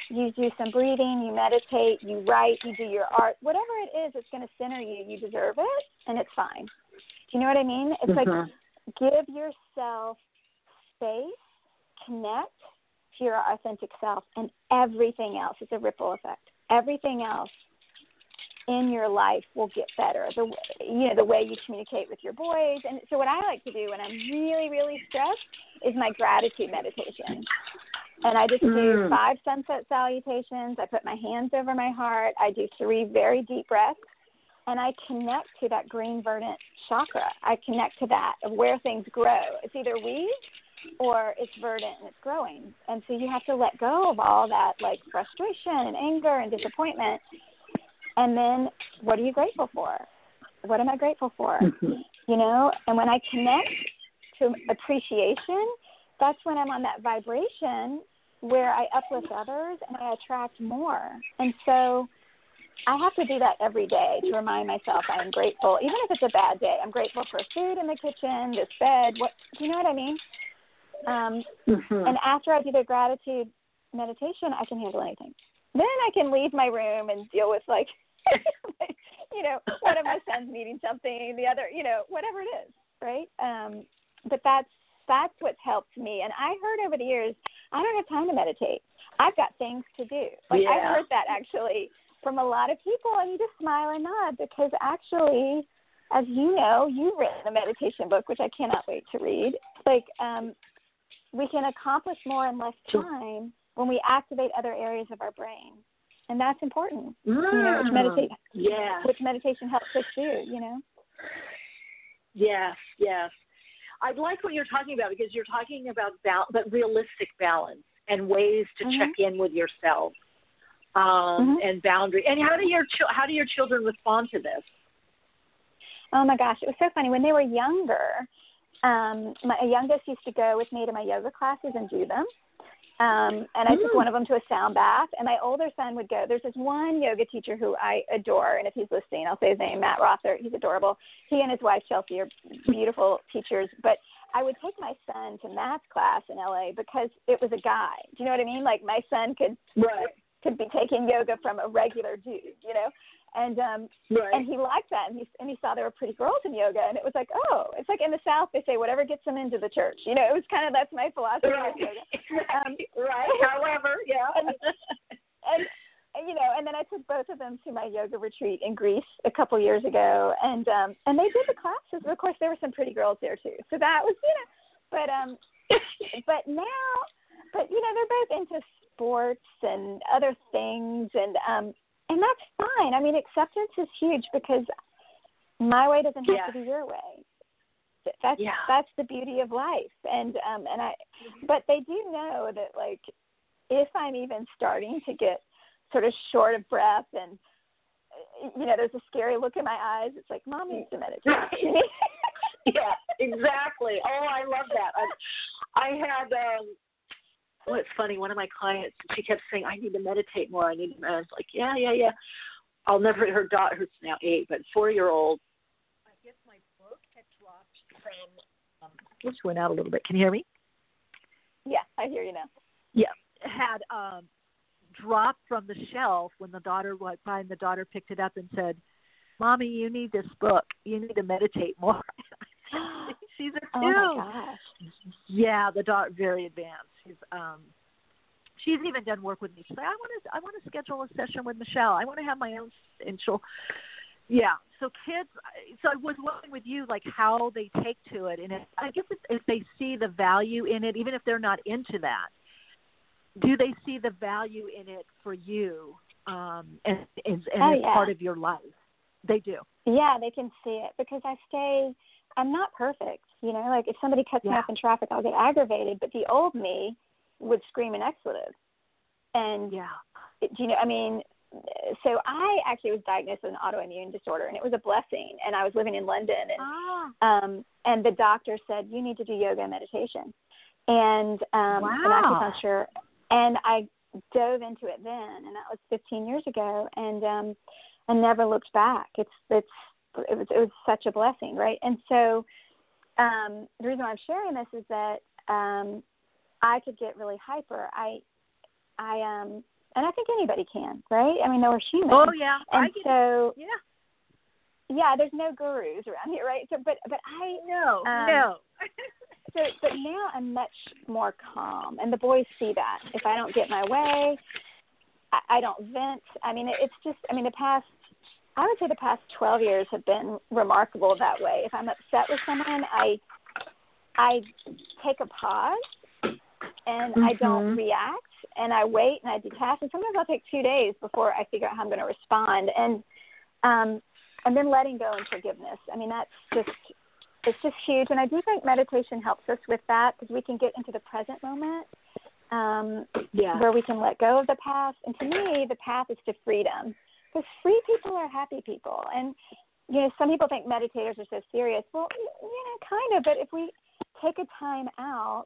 S13: You do some breathing. You meditate. You write. You do your art. Whatever it is it's going to center you you deserve it and it's fine. Do you know what i mean? It's
S4: mm-hmm.
S13: like give yourself space, connect to your authentic self, and everything else. Is a ripple effect. Everything else in your life will get better. The you know the way you communicate with your boys, and so what I like to do when I'm really really stressed is my gratitude meditation. And I just do
S4: Mm.
S13: five sunset salutations. I put my hands over my heart. I do three very deep breaths and I connect to that green verdant chakra. I connect to that of where things grow. It's either weeds or it's verdant and it's growing. And so you have to let go of all that like frustration and anger and disappointment. And then what are you grateful for? What am I grateful for?
S4: Mm-hmm.
S13: You know, and when I connect to appreciation, that's when I'm on that vibration where I uplift others and I attract more. And so I have to do that every day to remind myself I am grateful, even if it's a bad day. I'm grateful for food in the kitchen, this bed. What do you know what I mean? Um,
S4: mm-hmm.
S13: And after I do the gratitude meditation, I can handle anything. Then I can leave my room and deal with like, you know, one of my sons needing something, the other, you know, whatever it is, right? Um, but that's that's what's helped me. And I heard over the years, I don't have time to meditate. I've got things to do. Like
S4: yeah.
S13: I've heard that actually from a lot of people, and you just smile and nod because actually, as you know, you've written a meditation book, which I cannot wait to read. Like um, we can accomplish more in less time when we activate other areas of our brain. And that's important.
S4: Mm.
S13: You know, which meditation,
S4: yeah.
S13: which meditation helps us do, you know.
S4: Yes, yes. I like what you're talking about because you're talking about bal- but realistic balance and ways to
S13: Mhm.
S4: check in with yourself um,
S13: Mhm.
S4: and boundary. And how do your ch- how do your children respond to this?
S13: Oh my gosh, it was so funny when they were younger. Um, my youngest used to go with me to my yoga classes and do them. Um, and I took
S4: Mm.
S13: one of them to a sound bath, and my older son would go. There's this one yoga teacher who I adore, and if he's listening, I'll say his name, Matt Rother. He's adorable. He and his wife Chelsea are beautiful teachers. But I would take my son to math class in LA because it was a guy. Do you know what I mean? Like my son could
S4: Right.
S13: could be taking yoga from a regular dude, you know. And um
S4: right.
S13: and he liked that and he and he saw there were pretty girls in yoga and it was like oh it's like in the south they say whatever gets them into the church. You know it was kind of that's my philosophy
S4: right.
S13: yoga.
S4: Um, right. However yeah.
S13: and, and you know and then i took both of them to my yoga retreat in greece a couple years ago and um and they did the classes of course there were some pretty girls there too. So that was you know but um but now but you know they're both into sports and other things and um and that's fine. I mean, acceptance is huge because my way doesn't have
S4: yeah.
S13: to be your way. That's
S4: yeah.
S13: that's the beauty of life. And um and I but they do know that like if I'm even starting to get sort of short of breath and you know, there's a scary look in my eyes. It's like, mom needs to meditate.
S4: yeah, exactly. Oh, I love that. I, I had um well, it's funny. One of my clients, she kept saying, "I need to meditate more. I need." To, and I was like, "Yeah, yeah, yeah." I'll never. Her daughter, who's now eight, but four-year-old. I guess my book had dropped from. Um, just went out a little bit. Can you hear me?
S13: Yeah, I hear you now.
S4: Yeah, had um dropped from the shelf when the daughter went by, and the daughter picked it up and said, "Mommy, you need this book. You need to meditate more." She's a two.
S13: Oh my gosh.
S4: Yeah, the daughter very advanced. She's um she's even done work with me. She's like, I want to I want to schedule a session with Michele. I want to have my own and she'll yeah. So kids so I was wondering with you like how they take to it and if, I guess if, if they see the value in it, even if they're not into that, do they see the value in it for you um and and, and
S13: oh, yeah.
S4: part of your life? They do.
S13: Yeah, they can see it because I stay I'm not perfect, you know. Like if somebody cuts me off in traffic, I'll get aggravated. But the old me would scream an expletive, and
S4: yeah,
S13: do you know? I mean, so I actually was diagnosed with an autoimmune disorder, and it was a blessing. And I was living in London, and
S4: Ah.
S13: um, and the doctor said you need to do yoga and meditation, and um, and
S4: Wow.
S13: acupuncture, and I dove into it then, and that was 15 years ago, and um, I never looked back. It's it's it was it was such a blessing, right? And so um, the reason why I'm sharing this is that um, I could get really hyper. I I um and I think anybody can, right? I mean, we're human.
S4: Oh yeah.
S13: And so
S4: it. yeah.
S13: yeah, there's no gurus around here, right? So, but but I
S4: No,
S13: um,
S4: no.
S13: so but now I'm much more calm, and the boys see that. If I don't get my way, I, I don't vent. I mean, it, it's just. I mean, the past. I would say the past 12 years have been remarkable that way. If I'm upset with someone, I I take a pause and I don't
S4: Mhm.
S13: react and I wait and I detach and sometimes I'll take two days before I figure out how I'm going to respond and um and then letting go and forgiveness. I mean that's just it's just huge and I do think meditation helps us with that because we can get into the present moment um
S4: Yeah.
S13: where we can let go of the past and to me the path is to freedom because free people are happy people. And you know some people think meditators are so serious. Well you know kind of. But if we take a time out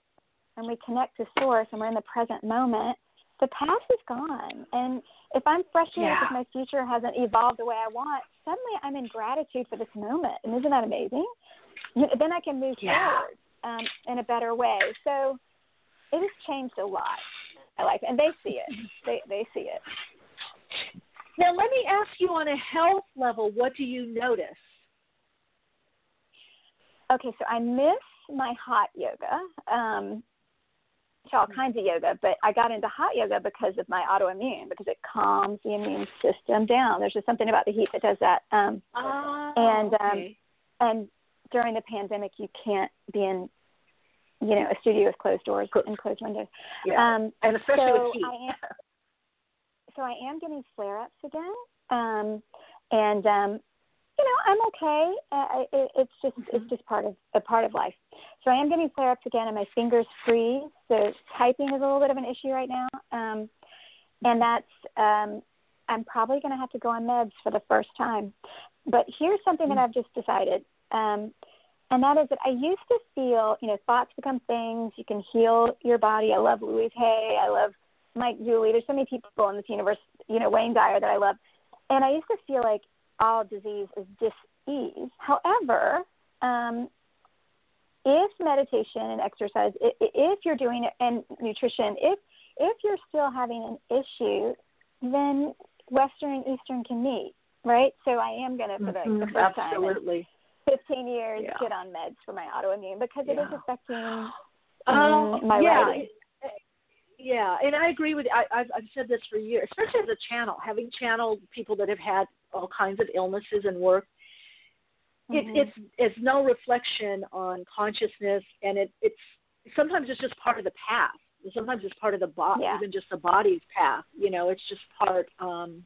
S13: and we connect to source and we're in the present moment the past is gone. And if i'm frustrated
S4: Yeah.
S13: because my future hasn't evolved the way i want suddenly i'm in gratitude for this moment. And isn't that amazing? Then i can move
S4: Yeah.
S13: forward um, in a better way. So it has changed a lot i like it and they see it. They they see it
S4: Now let me ask you on a health level, what do you notice?
S13: Okay, so I miss my hot yoga. Um, to all kinds of yoga, but I got into hot yoga because of my autoimmune because it calms the immune system down. There's just something about the heat that does that. Um,
S4: Ah,
S13: and um,
S4: okay.
S13: and during the pandemic, you can't be in, you know, a studio with closed doors and closed windows.
S4: Yeah.
S13: Um,
S4: and especially
S13: so
S4: with heat.
S13: So I am getting flare ups again. Um, and um, you know, I'm okay. Uh, it, it's just it's just part of a part of life. So I am getting flare ups again, and my fingers freeze. So typing is a little bit of an issue right now. Um, and that's um, I'm probably going to have to go on meds for the first time. But here's something that I've just decided. Um, and that is that I used to feel, you know, thoughts become things. You can heal your body. I love Louise Hay. I love Mike Dooley. There's so many people in this universe, you know, Wayne Dyer that I love. And I used to feel like all disease is dis-ease. However, um, if meditation and exercise, i- i- if you're doing it, and nutrition, if if you're still having an issue, then Western and Eastern can meet. right? So I am going to, for the,
S4: mm-hmm.
S13: the first
S4: Absolutely.
S13: time in 15 years,
S4: yeah.
S13: get on meds for my autoimmune because
S4: yeah.
S13: it is affecting
S4: um,
S13: my
S4: yeah.
S13: writing.
S4: Yeah, and I agree with. I, I've I've said this for years, especially as a channel, having channeled people that have had all kinds of illnesses and work.
S13: Mm-hmm.
S4: It, it's it's no reflection on consciousness, and it it's sometimes it's just part of the path. Sometimes it's part of the body,
S13: yeah.
S4: even just the body's path. You know, it's just part. um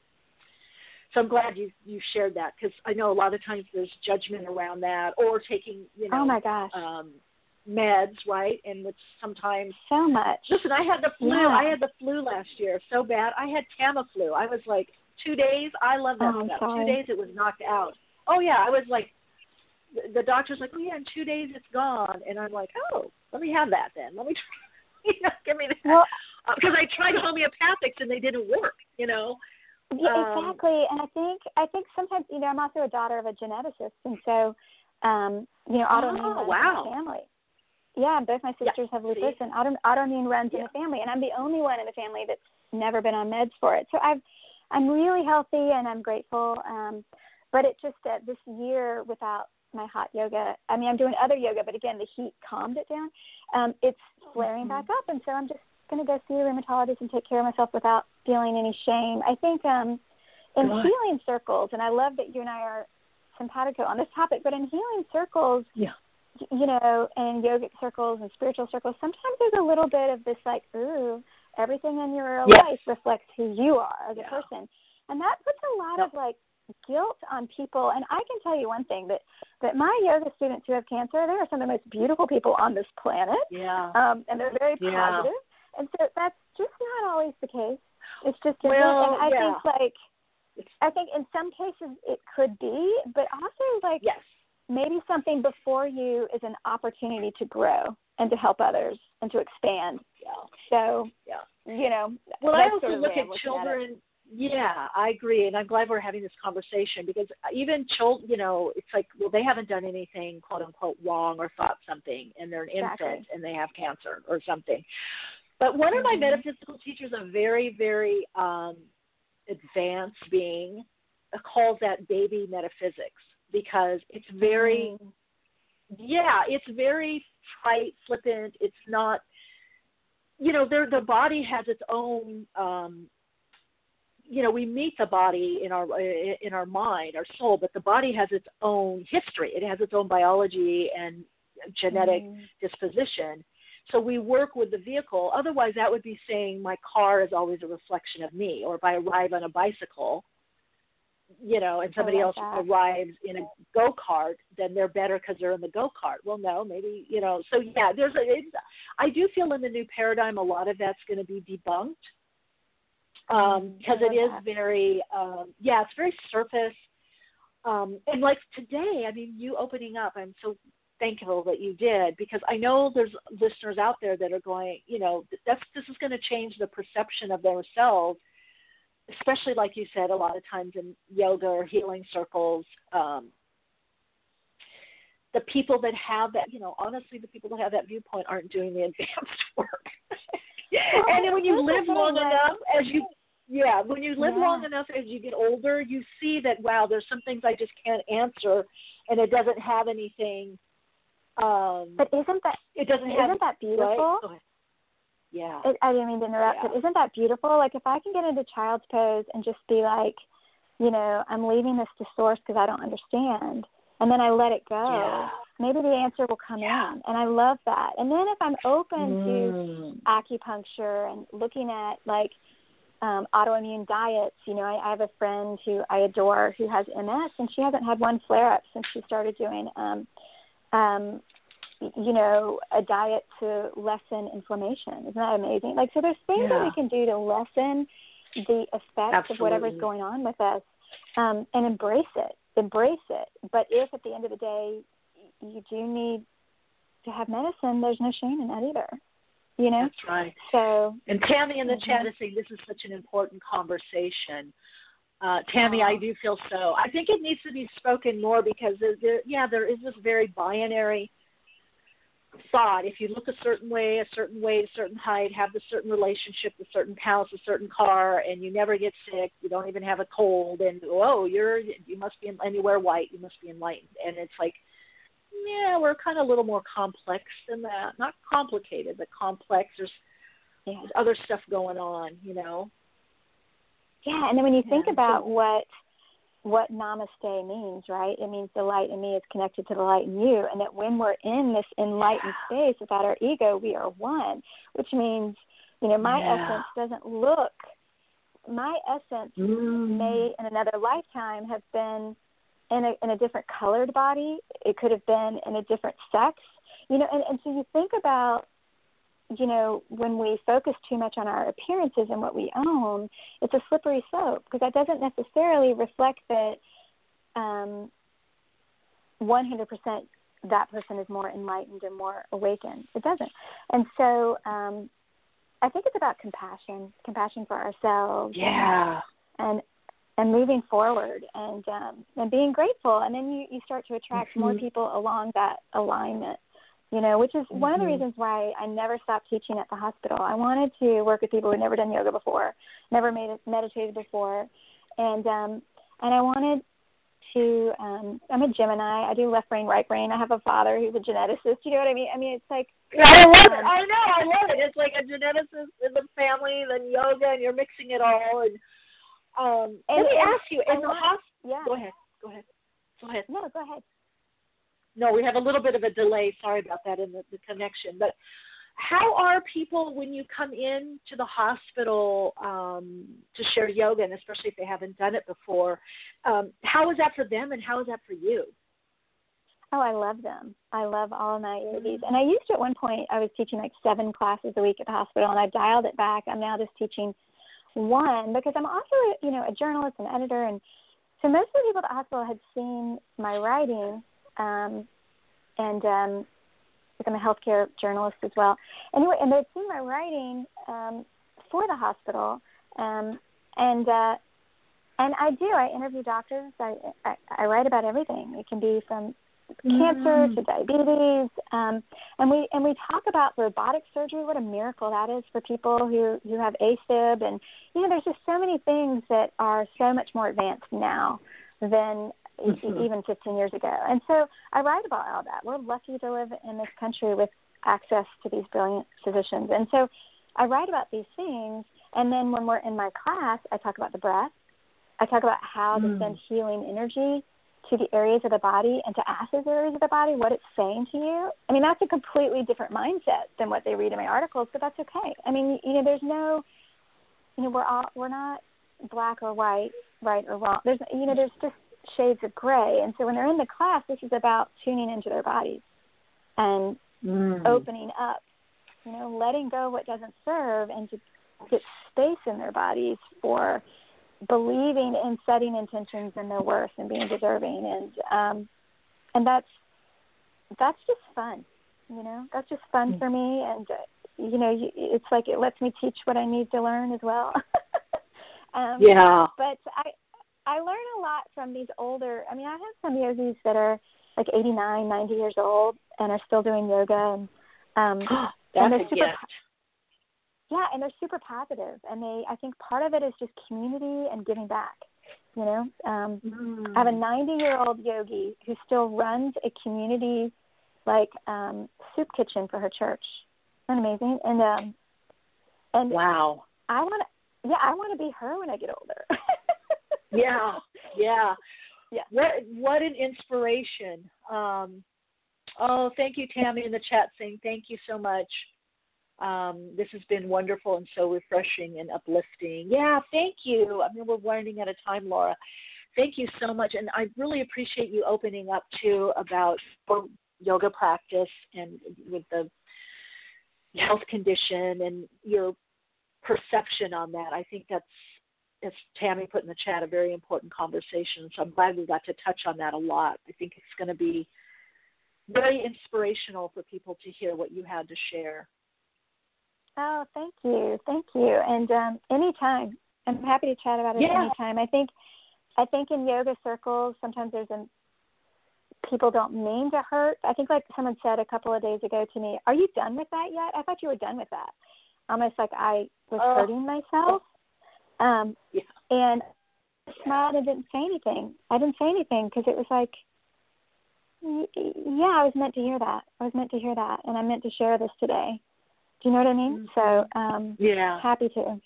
S4: so I'm glad you you shared that because I know a lot of times there's judgment around that or taking you know
S13: oh my gosh
S4: um meds right and which sometimes
S13: so much.
S4: Listen I had the flu.
S13: Yeah.
S4: I had the flu last year so bad. I had Tamiflu. I was like two days? I love that
S13: oh,
S4: stuff.
S13: Sorry.
S4: two days it was knocked out. Oh yeah I was like the, the doctor's like oh yeah in two days it's gone. And I'm like oh let me have that then. Let me try you know give me that
S13: well,
S4: because I tried homeopathics and they didn't work you know?
S13: Yeah,
S4: um,
S13: exactly. And I think I think sometimes you know I'm also a daughter of a geneticist, and so um, you know autoimmune
S4: oh, wow.
S13: in the family. Yeah, both my sisters
S4: yeah,
S13: have lupus, and auto, autoimmune runs
S4: yeah.
S13: in the family, and I'm the only one in the family that's never been on meds for it. So I've I'm really healthy, and I'm grateful. Um, but it just uh, this year without my hot yoga. I mean, I'm doing other yoga, but again, the heat calmed it down. Um, it's flaring
S4: mm-hmm.
S13: back up, and so I'm just going to go see a rheumatologist and take care of myself without feeling any shame. I think um, in healing circles, and I love that you and I are simpatico on this topic, but in healing circles,
S4: yeah.
S13: You know, in yogic circles and spiritual circles, sometimes there's a little bit of this like, ooh, everything in your
S4: yes.
S13: life reflects who you are as
S4: yeah.
S13: a person. And that puts a lot
S4: yep.
S13: of like guilt on people and I can tell you one thing that that my yoga students who have cancer, they are some of the most beautiful people on this planet.
S4: Yeah.
S13: Um and they're very
S4: yeah.
S13: positive. And so that's just not always the case. It's just
S4: well,
S13: and I
S4: yeah.
S13: think like I think in some cases it could be, but also like
S4: yes.
S13: Maybe something before you is an opportunity to grow and to help others and to expand.
S4: Yeah.
S13: So
S4: yeah,
S13: you know.
S4: Well, I also look at children.
S13: At
S4: yeah, I agree, and I'm glad we're having this conversation because even children, you know, it's like, well, they haven't done anything quote unquote wrong or thought something, and they're an
S13: exactly.
S4: infant and they have cancer or something. But one of my
S13: mm-hmm.
S4: metaphysical teachers, a very, very um, advanced being, calls that baby metaphysics because it's very,
S13: mm.
S4: yeah, it's very trite, flippant. It's not, you know, there the body has its own. Um, you know, we meet the body in our in our mind, our soul, but the body has its own history. It has its own biology and genetic
S13: mm.
S4: disposition. So we work with the vehicle. Otherwise, that would be saying my car is always a reflection of me. Or if I arrive on a bicycle, you know, and somebody else
S13: that.
S4: arrives in a go kart, then they're better because they're in the go kart. Well, no, maybe you know. So yeah, there's a. It's, I do feel in the new paradigm, a lot of that's going to be debunked um, because it is
S13: that.
S4: very, um, yeah, it's very surface. Um, and like today, I mean, you opening up, I'm so thankful that you did because I know there's listeners out there that are going, you know, that's this is going to change the perception of themselves, especially like you said, a lot of times in yoga or healing circles. Um, the people that have that, you know, honestly, the people that have that viewpoint aren't doing the advanced work. and then when you live long enough, as you yeah, when you live
S13: Yeah.
S4: long enough as you get older, you see that wow, there's some things I just can't answer, and it doesn't have anything. Um,
S13: But isn't that
S4: it doesn't
S13: isn't
S4: have
S13: that beautiful?
S4: Right? Yeah.
S13: It, I didn't mean to interrupt,
S4: Yeah.
S13: but isn't that beautiful? Like if I can get into child's pose and just be like, you know, I'm leaving this to source because I don't understand, and then I let it go.
S4: Yeah.
S13: Maybe the answer will come
S4: Yeah.
S13: in, and I love that. And then if I'm open to
S4: Mm.
S13: acupuncture and looking at like um, autoimmune diets. You know, I, I have a friend who I adore who has MS, and she hasn't had one flare up since she started doing, um, um, you know, a diet to lessen inflammation. Isn't that amazing? Like, so there's things that we can do to lessen the effects of whatever's going on with us, um, and embrace it. Embrace it. But if at the end of the day you do need to have medicine, there's no shame in that either. You know.
S4: That's right.
S13: So
S4: And Tammy in the
S13: Mhm.
S4: chat is saying this is such an important conversation. Uh, Tammy, I do feel so. I think it needs to be spoken more because there, there, yeah, there is this very binary thought if you look a certain way, a certain weight, a certain height, have a certain relationship, a certain house, a certain car, and you never get sick, you don't even have a cold, and oh, you're you must be and you wear white, you must be enlightened, and it's like, yeah, we're kind of a little more complex than that. Not complicated, but complex. There's, yeah. there's other stuff going on, you know.
S13: Yeah, and then when you think yeah. about what what namaste means, right? It means the light in me is connected to the light in you, and that when we're in this enlightened space without our ego, we are one, which means, you know, my yeah. essence doesn't look, my essence mm. may in another lifetime have been in a, in a different colored body. It could have been in a different sex, you know, and, and so you think about you know, when we focus too much on our appearances and what we own, it's a slippery slope because that doesn't necessarily reflect that um, 100% that person is more enlightened and more awakened. It doesn't. And so um, I think it's about compassion, compassion for ourselves.
S4: Yeah.
S13: And and moving forward and um, and being grateful, and then you you start to attract mm-hmm. more people along that alignment you know, which is mm-hmm. one of the mm-hmm. reasons why I never stopped teaching at the hospital. I wanted to work with people who'd never done yoga before, never made it, meditated before, and um, and I wanted to. Um, I'm a Gemini. I do left brain, right brain. I have a father who's a geneticist. You know what I mean? I mean, it's like
S4: I love it. I know. I love it. It's like a geneticist in the family, then yoga, and you're mixing it all. And um, and let me ask you, in the hospital.
S13: Yeah.
S4: Go ahead. Go ahead. Go ahead.
S13: No, go ahead
S4: no, we have a little bit of a delay. Sorry about that in the, the connection. But how are people when you come in to the hospital um, to share yoga, and especially if they haven't done it before? Um, how is that for them, and how is that for you?
S13: Oh, I love them. I love all my yogis. And I used to at one point, I was teaching like seven classes a week at the hospital, and I dialed it back. I'm now just teaching one because I'm also, you know, a journalist and editor, and so most of the people at the hospital had seen my writing um, and um, I'm a healthcare journalist as well. Anyway, and they'd seen my writing um, for the hospital, um, and uh, and I do. I interview doctors. I, I I write about everything. It can be from cancer
S4: mm.
S13: to diabetes, um, and we and we talk about robotic surgery. What a miracle that is for people who who have AFib, and you know, there's just so many things that are so much more advanced now than mm-hmm. even 15 years ago. And so I write about all that. We're lucky to live in this country with access to these brilliant physicians. And so I write about these things. And then when we're in my class, I talk about the breath. I talk about how mm. to send healing energy to the areas of the body and to ask those areas of the body what it's saying to you. I mean, that's a completely different mindset than what they read in my articles, but that's okay. I mean, you know, there's no, you know, we're all we're not black or white, right or wrong. There's, you know, there's just shades of gray. And so when they're in the class, this is about tuning into their bodies and mm. opening up, you know, letting go what doesn't serve and to get space in their bodies for believing in setting intentions and their worth and being deserving and um and that's that's just fun you know that's just fun mm. for me and uh, you know it's like it lets me teach what i need to learn as well um
S4: yeah
S13: but i I learn a lot from these older. I mean, I have some yogis that are like 89, 90 years old and are still doing yoga, and um,
S4: and
S13: they're super. Yeah, and they're super positive, and they. I think part of it is just community and giving back. You know, um,
S4: mm.
S13: I have a 90 year old yogi who still runs a community like um soup kitchen for her church. Isn't amazing? And um, and
S4: wow,
S13: I want to. Yeah, I want to be her when I get older.
S4: yeah, yeah,
S13: yeah.
S4: What what an inspiration. Um, oh, thank you, Tammy, in the chat saying thank you so much. Um, this has been wonderful and so refreshing and uplifting. Yeah, thank you. I mean, we're running out of time, Laura. Thank you so much, and I really appreciate you opening up too about yoga practice and with the health condition and your perception on that. I think that's as Tammy put in the chat, a very important conversation. So I'm glad we got to touch on that a lot. I think it's going to be very inspirational for people to hear what you had to share.
S13: Oh, thank you, thank you, and um, anytime. I'm happy to chat about it
S4: yeah.
S13: anytime. I think, I think in yoga circles sometimes there's a people don't mean to hurt. I think like someone said a couple of days ago to me, "Are you done with that yet?" I thought you were done with that. Almost like I was
S4: oh.
S13: hurting myself. Um,
S4: yeah.
S13: And I smiled and didn't say anything. I didn't say anything because it was like, yeah, I was meant to hear that. I was meant to hear that, and I meant to share this today. Do you know what I mean?
S4: Mm-hmm.
S13: So, um,
S4: yeah,
S13: happy to.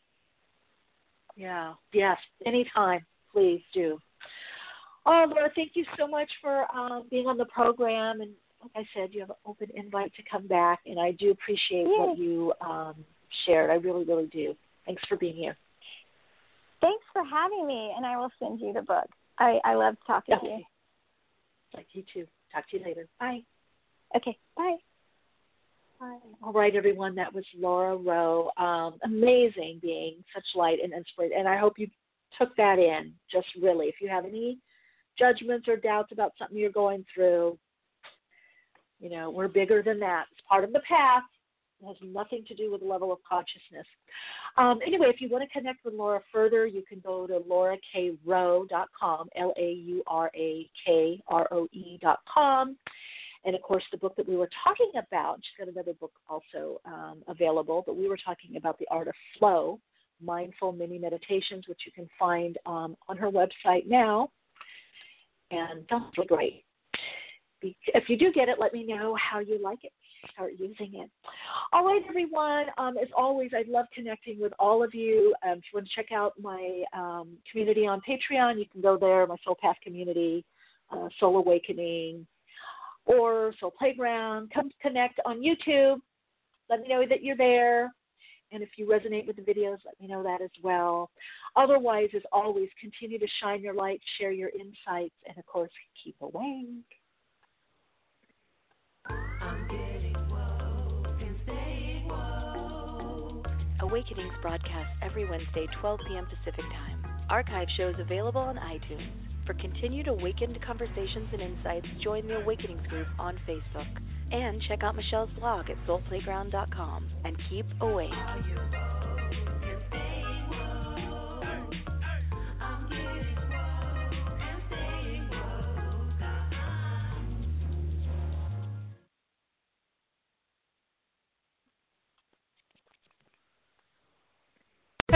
S4: Yeah. Yes. Anytime, please do. Oh, Laura, thank you so much for um, being on the program. And like I said, you have an open invite to come back, and I do appreciate
S13: Yay.
S4: what you um, shared. I really, really do. Thanks for being here.
S13: Thanks for having me, and I will send you the book. I, I love talking
S4: okay.
S13: to you.
S4: Like you too. Talk to you later. Bye.
S13: Okay, bye.
S4: Bye. All right, everyone. That was Laura Roe. Um, amazing being such light and inspiration. And I hope you took that in, just really. If you have any judgments or doubts about something you're going through, you know, we're bigger than that. It's part of the path. Has nothing to do with the level of consciousness. Um, anyway, if you want to connect with Laura further, you can go to laurakroe.com, L A U R A K R O E.com. And of course, the book that we were talking about, she's got another book also um, available, but we were talking about The Art of Flow, Mindful Mini Meditations, which you can find um, on her website now. And that's really great. If you do get it, let me know how you like it start using it. All right, everyone. Um, as always, I'd love connecting with all of you. Um, if you want to check out my um, community on Patreon, you can go there, my Soul Path community, uh, Soul Awakening, or Soul Playground. Come connect on YouTube. Let me know that you're there. And if you resonate with the videos, let me know that as well. Otherwise, as always, continue to shine your light, share your insights, and of course, keep awake.
S2: Awakenings broadcast every Wednesday, 12 p.m. Pacific Time. Archive shows available on iTunes. For continued awakened conversations and insights, join the Awakenings group on Facebook. And check out Michele's blog at soulplayground.com and keep awake.